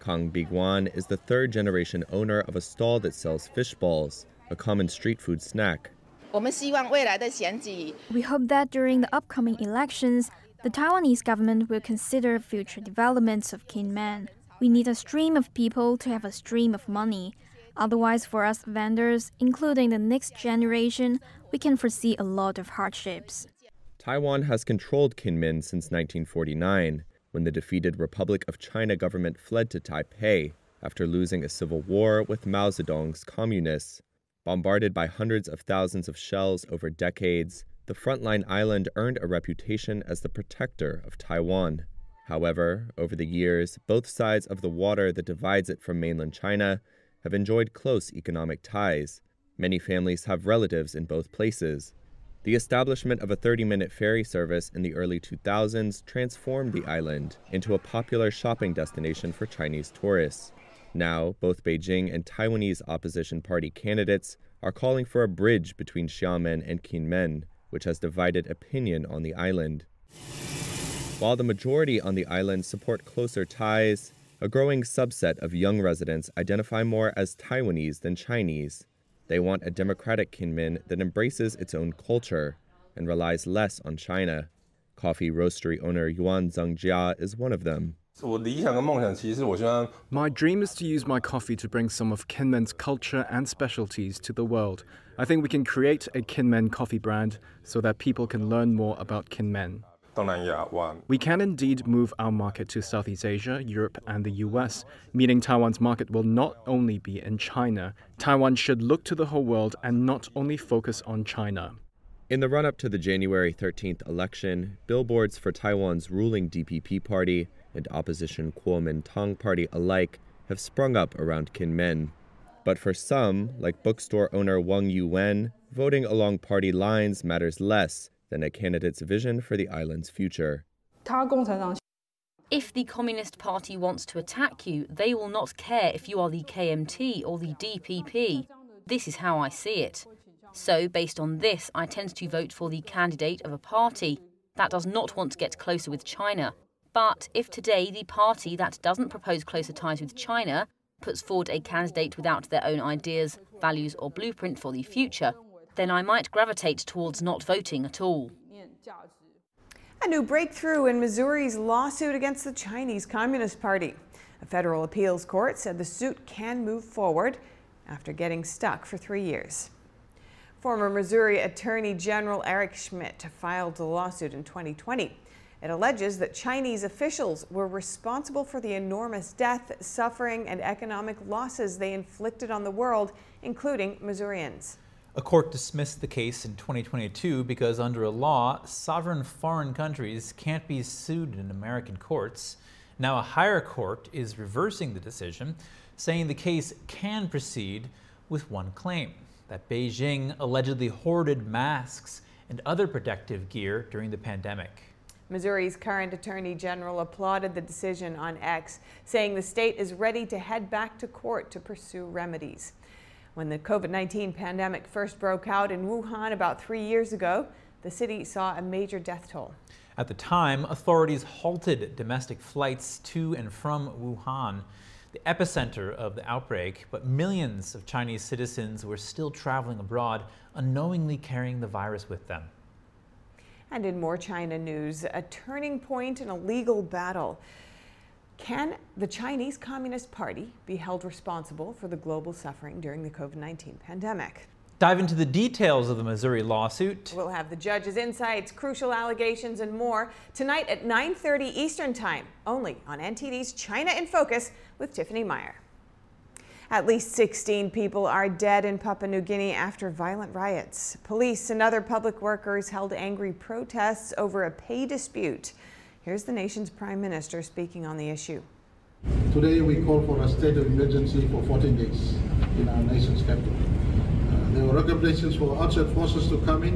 Kang Biguan is the third generation owner of a stall that sells fish balls, a common street food snack. We hope that during the upcoming elections, the Taiwanese government will consider future developments of Kinmen. We need a stream of people to have a stream of money. Otherwise, for us vendors, including the next generation, we can foresee a lot of hardships. Taiwan has controlled Kinmen since 1949, when the defeated Republic of China government fled to Taipei after losing a civil war with Mao Zedong's communists. Bombarded by hundreds of thousands of shells over decades, the frontline island earned a reputation as the protector of Taiwan. However, over the years, both sides of the water that divides it from mainland China have enjoyed close economic ties, Many families have relatives in both places. The establishment of a 30 minute ferry service in the early 2000s transformed the island into a popular shopping destination for Chinese tourists. Now, both Beijing and Taiwanese opposition party candidates are calling for a bridge between Xiamen and Kinmen, which has divided opinion on the island. While the majority on the island support closer ties, a growing subset of young residents identify more as Taiwanese than Chinese. They want a democratic Kinmen that embraces its own culture and relies less on China. Coffee roastery owner Yuan Zhengjia is one of them. My dream is to use my coffee to bring some of Kinmen's culture and specialties to the world. I think we can create a Kinmen coffee brand so that people can learn more about Kinmen. We can indeed move our market to Southeast Asia, Europe, and the US, meaning Taiwan's market will not only be in China. Taiwan should look to the whole world and not only focus on China. In the run up to the January 13th election, billboards for Taiwan's ruling DPP party and opposition Kuomintang party alike have sprung up around Kinmen. But for some, like bookstore owner Wang Yuwen, voting along party lines matters less than a candidate's vision for the island's future. If the Communist Party wants to attack you, they will not care if you are the KMT or the DPP. This is how I see it. So, based on this, I tend to vote for the candidate of a party that does not want to get closer with China. But if today the party that doesn't propose closer ties with China puts forward a candidate without their own ideas, values, or blueprint for the future, then I might gravitate towards not voting at all. A new breakthrough in Missouri's lawsuit against the Chinese Communist Party. A federal appeals court said the suit can move forward after getting stuck for three years. Former Missouri Attorney General Eric Schmitt filed the lawsuit in 2020. It alleges that Chinese officials were responsible for the enormous death, suffering, and economic losses they inflicted on the world, including Missourians. A court dismissed the case in 2022 because under a law, sovereign foreign countries can't be sued in American courts. Now a higher court is reversing the decision, saying the case can proceed with one claim, that Beijing allegedly hoarded masks and other protective gear during the pandemic. Missouri's current attorney general applauded the decision on X, saying the state is ready to head back to court to pursue remedies. When the COVID 19 pandemic first broke out in Wuhan about three years ago, the city saw a major death toll. At the time, authorities halted domestic flights to and from Wuhan, the epicenter of the outbreak, but millions of Chinese citizens were still traveling abroad, unknowingly carrying the virus with them. And in more China news, a turning point in a legal battle. Can the Chinese Communist Party be held responsible for the global suffering during the COVID 19 pandemic? Dive into the details of the Missouri lawsuit. We'll have the judge's insights, crucial allegations, and more tonight at 9:30 Eastern Time, only on NTD's China in Focus with Tiffany Meyer. At least 16 people are dead in Papua New Guinea after violent riots. Police and other public workers held angry protests over a pay dispute. Here's the nation's prime minister speaking on the issue. Today we call for a state of emergency for 14 days in our nation's capital. Uh, there were recommendations for outside forces to come in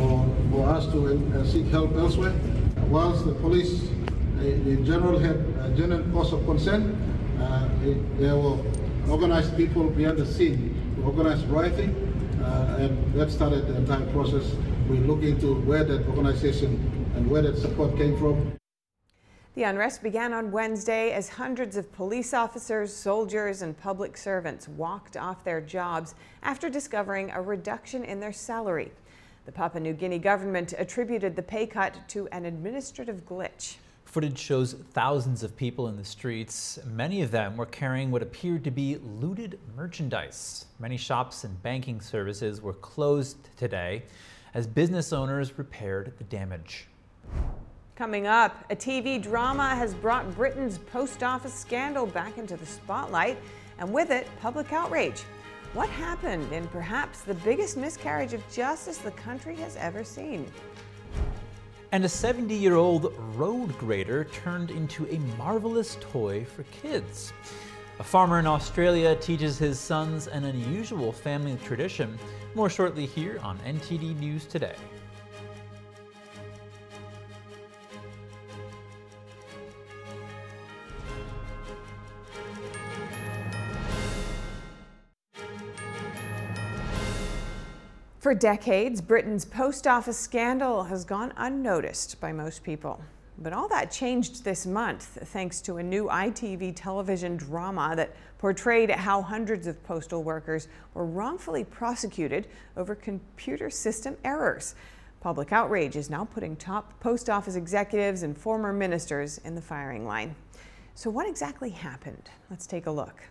or for us to uh, seek help elsewhere. Whilst the police uh, in general had a genuine cause of concern, uh, it, there were organized people behind the scene to organize rioting, uh, and that started the entire process. We look into where that organization and where that support came from. The unrest began on Wednesday as hundreds of police officers, soldiers, and public servants walked off their jobs after discovering a reduction in their salary. The Papua New Guinea government attributed the pay cut to an administrative glitch. Footage shows thousands of people in the streets. Many of them were carrying what appeared to be looted merchandise. Many shops and banking services were closed today as business owners repaired the damage. Coming up, a TV drama has brought Britain's post office scandal back into the spotlight, and with it, public outrage. What happened in perhaps the biggest miscarriage of justice the country has ever seen? And a 70 year old road grader turned into a marvelous toy for kids. A farmer in Australia teaches his sons an unusual family tradition. More shortly here on NTD News Today. For decades, Britain's post office scandal has gone unnoticed by most people. But all that changed this month thanks to a new ITV television drama that portrayed how hundreds of postal workers were wrongfully prosecuted over computer system errors. Public outrage is now putting top post office executives and former ministers in the firing line. So, what exactly happened? Let's take a look.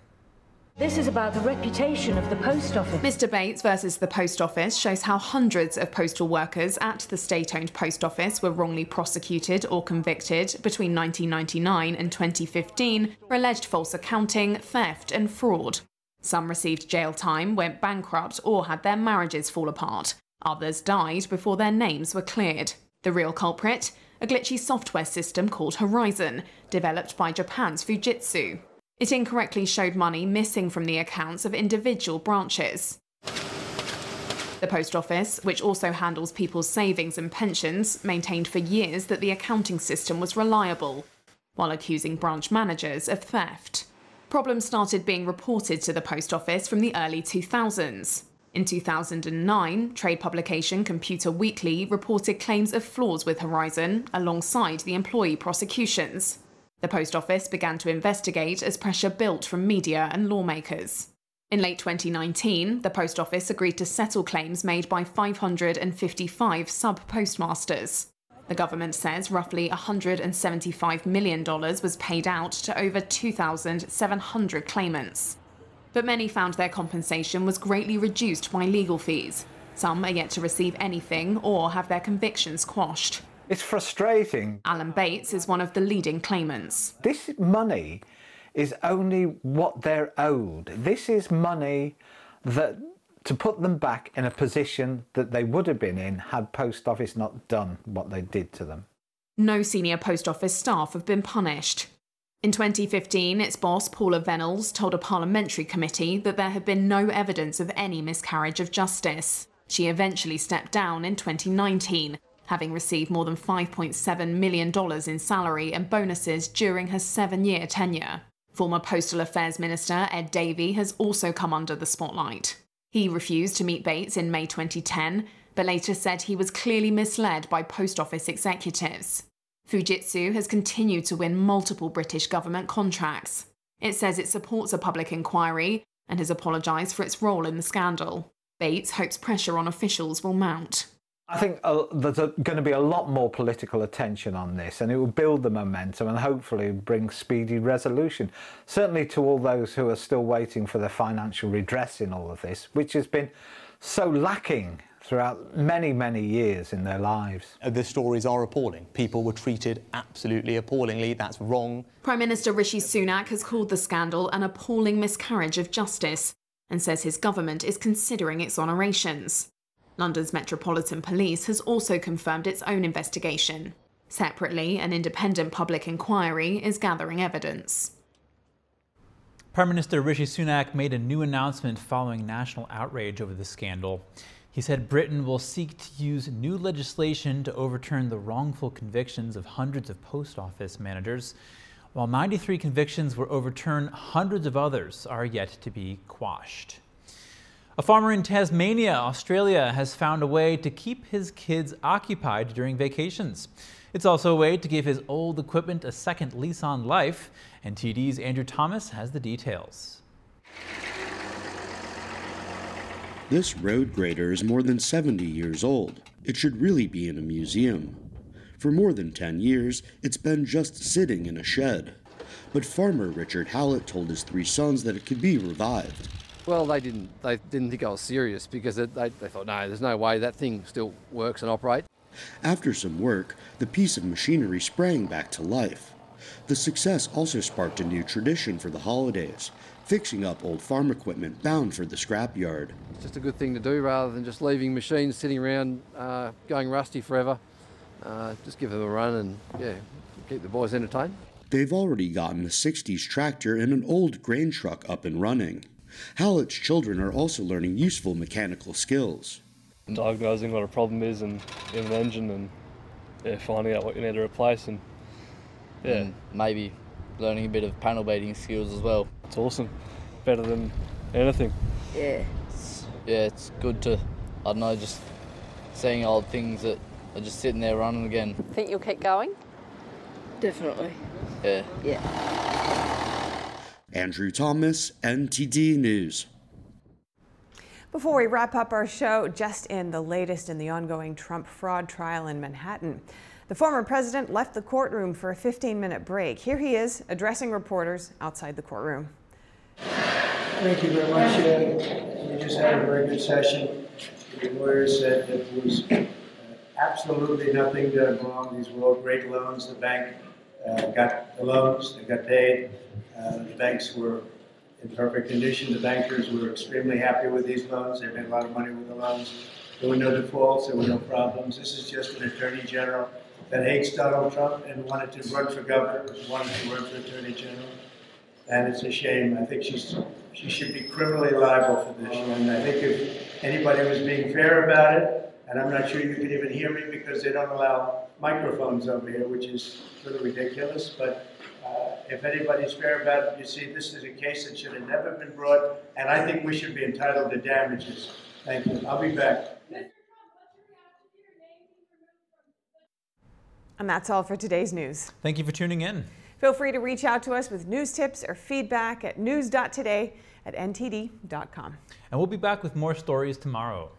This is about the reputation of the post office. Mr. Bates versus the post office shows how hundreds of postal workers at the state owned post office were wrongly prosecuted or convicted between 1999 and 2015 for alleged false accounting, theft, and fraud. Some received jail time, went bankrupt, or had their marriages fall apart. Others died before their names were cleared. The real culprit? A glitchy software system called Horizon, developed by Japan's Fujitsu. It incorrectly showed money missing from the accounts of individual branches. The Post Office, which also handles people's savings and pensions, maintained for years that the accounting system was reliable, while accusing branch managers of theft. Problems started being reported to the Post Office from the early 2000s. In 2009, trade publication Computer Weekly reported claims of flaws with Horizon alongside the employee prosecutions. The Post Office began to investigate as pressure built from media and lawmakers. In late 2019, the Post Office agreed to settle claims made by 555 sub postmasters. The government says roughly $175 million was paid out to over 2,700 claimants. But many found their compensation was greatly reduced by legal fees. Some are yet to receive anything or have their convictions quashed. It's frustrating. Alan Bates is one of the leading claimants. This money is only what they're owed. This is money that to put them back in a position that they would have been in had Post Office not done what they did to them. No senior Post Office staff have been punished. In 2015, its boss, Paula Vennells, told a parliamentary committee that there had been no evidence of any miscarriage of justice. She eventually stepped down in 2019 having received more than $5.7 million in salary and bonuses during her seven year tenure. Former Postal Affairs Minister Ed Davey has also come under the spotlight. He refused to meet Bates in May 2010, but later said he was clearly misled by Post Office executives. Fujitsu has continued to win multiple British government contracts. It says it supports a public inquiry and has apologised for its role in the scandal. Bates hopes pressure on officials will mount. I think uh, there's going to be a lot more political attention on this, and it will build the momentum and hopefully bring speedy resolution. Certainly to all those who are still waiting for their financial redress in all of this, which has been so lacking throughout many, many years in their lives. Uh, the stories are appalling. People were treated absolutely appallingly. That's wrong. Prime Minister Rishi Sunak has called the scandal an appalling miscarriage of justice and says his government is considering exonerations. London's Metropolitan Police has also confirmed its own investigation. Separately, an independent public inquiry is gathering evidence. Prime Minister Rishi Sunak made a new announcement following national outrage over the scandal. He said Britain will seek to use new legislation to overturn the wrongful convictions of hundreds of post office managers. While 93 convictions were overturned, hundreds of others are yet to be quashed. A farmer in Tasmania, Australia, has found a way to keep his kids occupied during vacations. It's also a way to give his old equipment a second lease on life, NTD's Andrew Thomas has the details. This road grader is more than 70 years old. It should really be in a museum. For more than 10 years, it's been just sitting in a shed. But farmer Richard Hallett told his three sons that it could be revived. Well, they didn't. They didn't think I was serious because they, they thought, no, there's no way that thing still works and operates. After some work, the piece of machinery sprang back to life. The success also sparked a new tradition for the holidays, fixing up old farm equipment bound for the scrapyard. It's just a good thing to do rather than just leaving machines sitting around uh, going rusty forever. Uh, just give them a run and yeah, keep the boys entertained. They've already gotten a 60s tractor and an old grain truck up and running. Hallett's children are also learning useful mechanical skills. Diagnosing what a problem is and in an engine and yeah, finding out what you need to replace and yeah. And maybe learning a bit of panel beating skills as well. It's awesome. Better than anything. Yeah. It's, yeah, it's good to, I don't know, just seeing old things that are just sitting there running again. Think you'll keep going? Definitely. Yeah. Yeah. Andrew Thomas, NTD News. Before we wrap up our show, just in the latest in the ongoing Trump fraud trial in Manhattan. The former president left the courtroom for a 15 minute break. Here he is addressing reporters outside the courtroom. Thank you very much. Uh, we just had a very good session. The lawyer said that there was uh, absolutely nothing done wrong. These were all great loans. The bank uh, got the loans, they got paid. Uh, the banks were in perfect condition. The bankers were extremely happy with these loans. They made a lot of money with the loans. There were no defaults, there were no problems. This is just an attorney general that hates Donald Trump and wanted to run for governor, wanted to run for attorney general. And it's a shame. I think she's she should be criminally liable for this. And I think if anybody was being fair about it, and I'm not sure you can even hear me because they don't allow microphones over here, which is of ridiculous. But if anybody's fair about it, you see, this is a case that should have never been brought, and I think we should be entitled to damages. Thank you. I'll be back. And that's all for today's news. Thank you for tuning in. Feel free to reach out to us with news tips or feedback at news.today at ntd.com. And we'll be back with more stories tomorrow.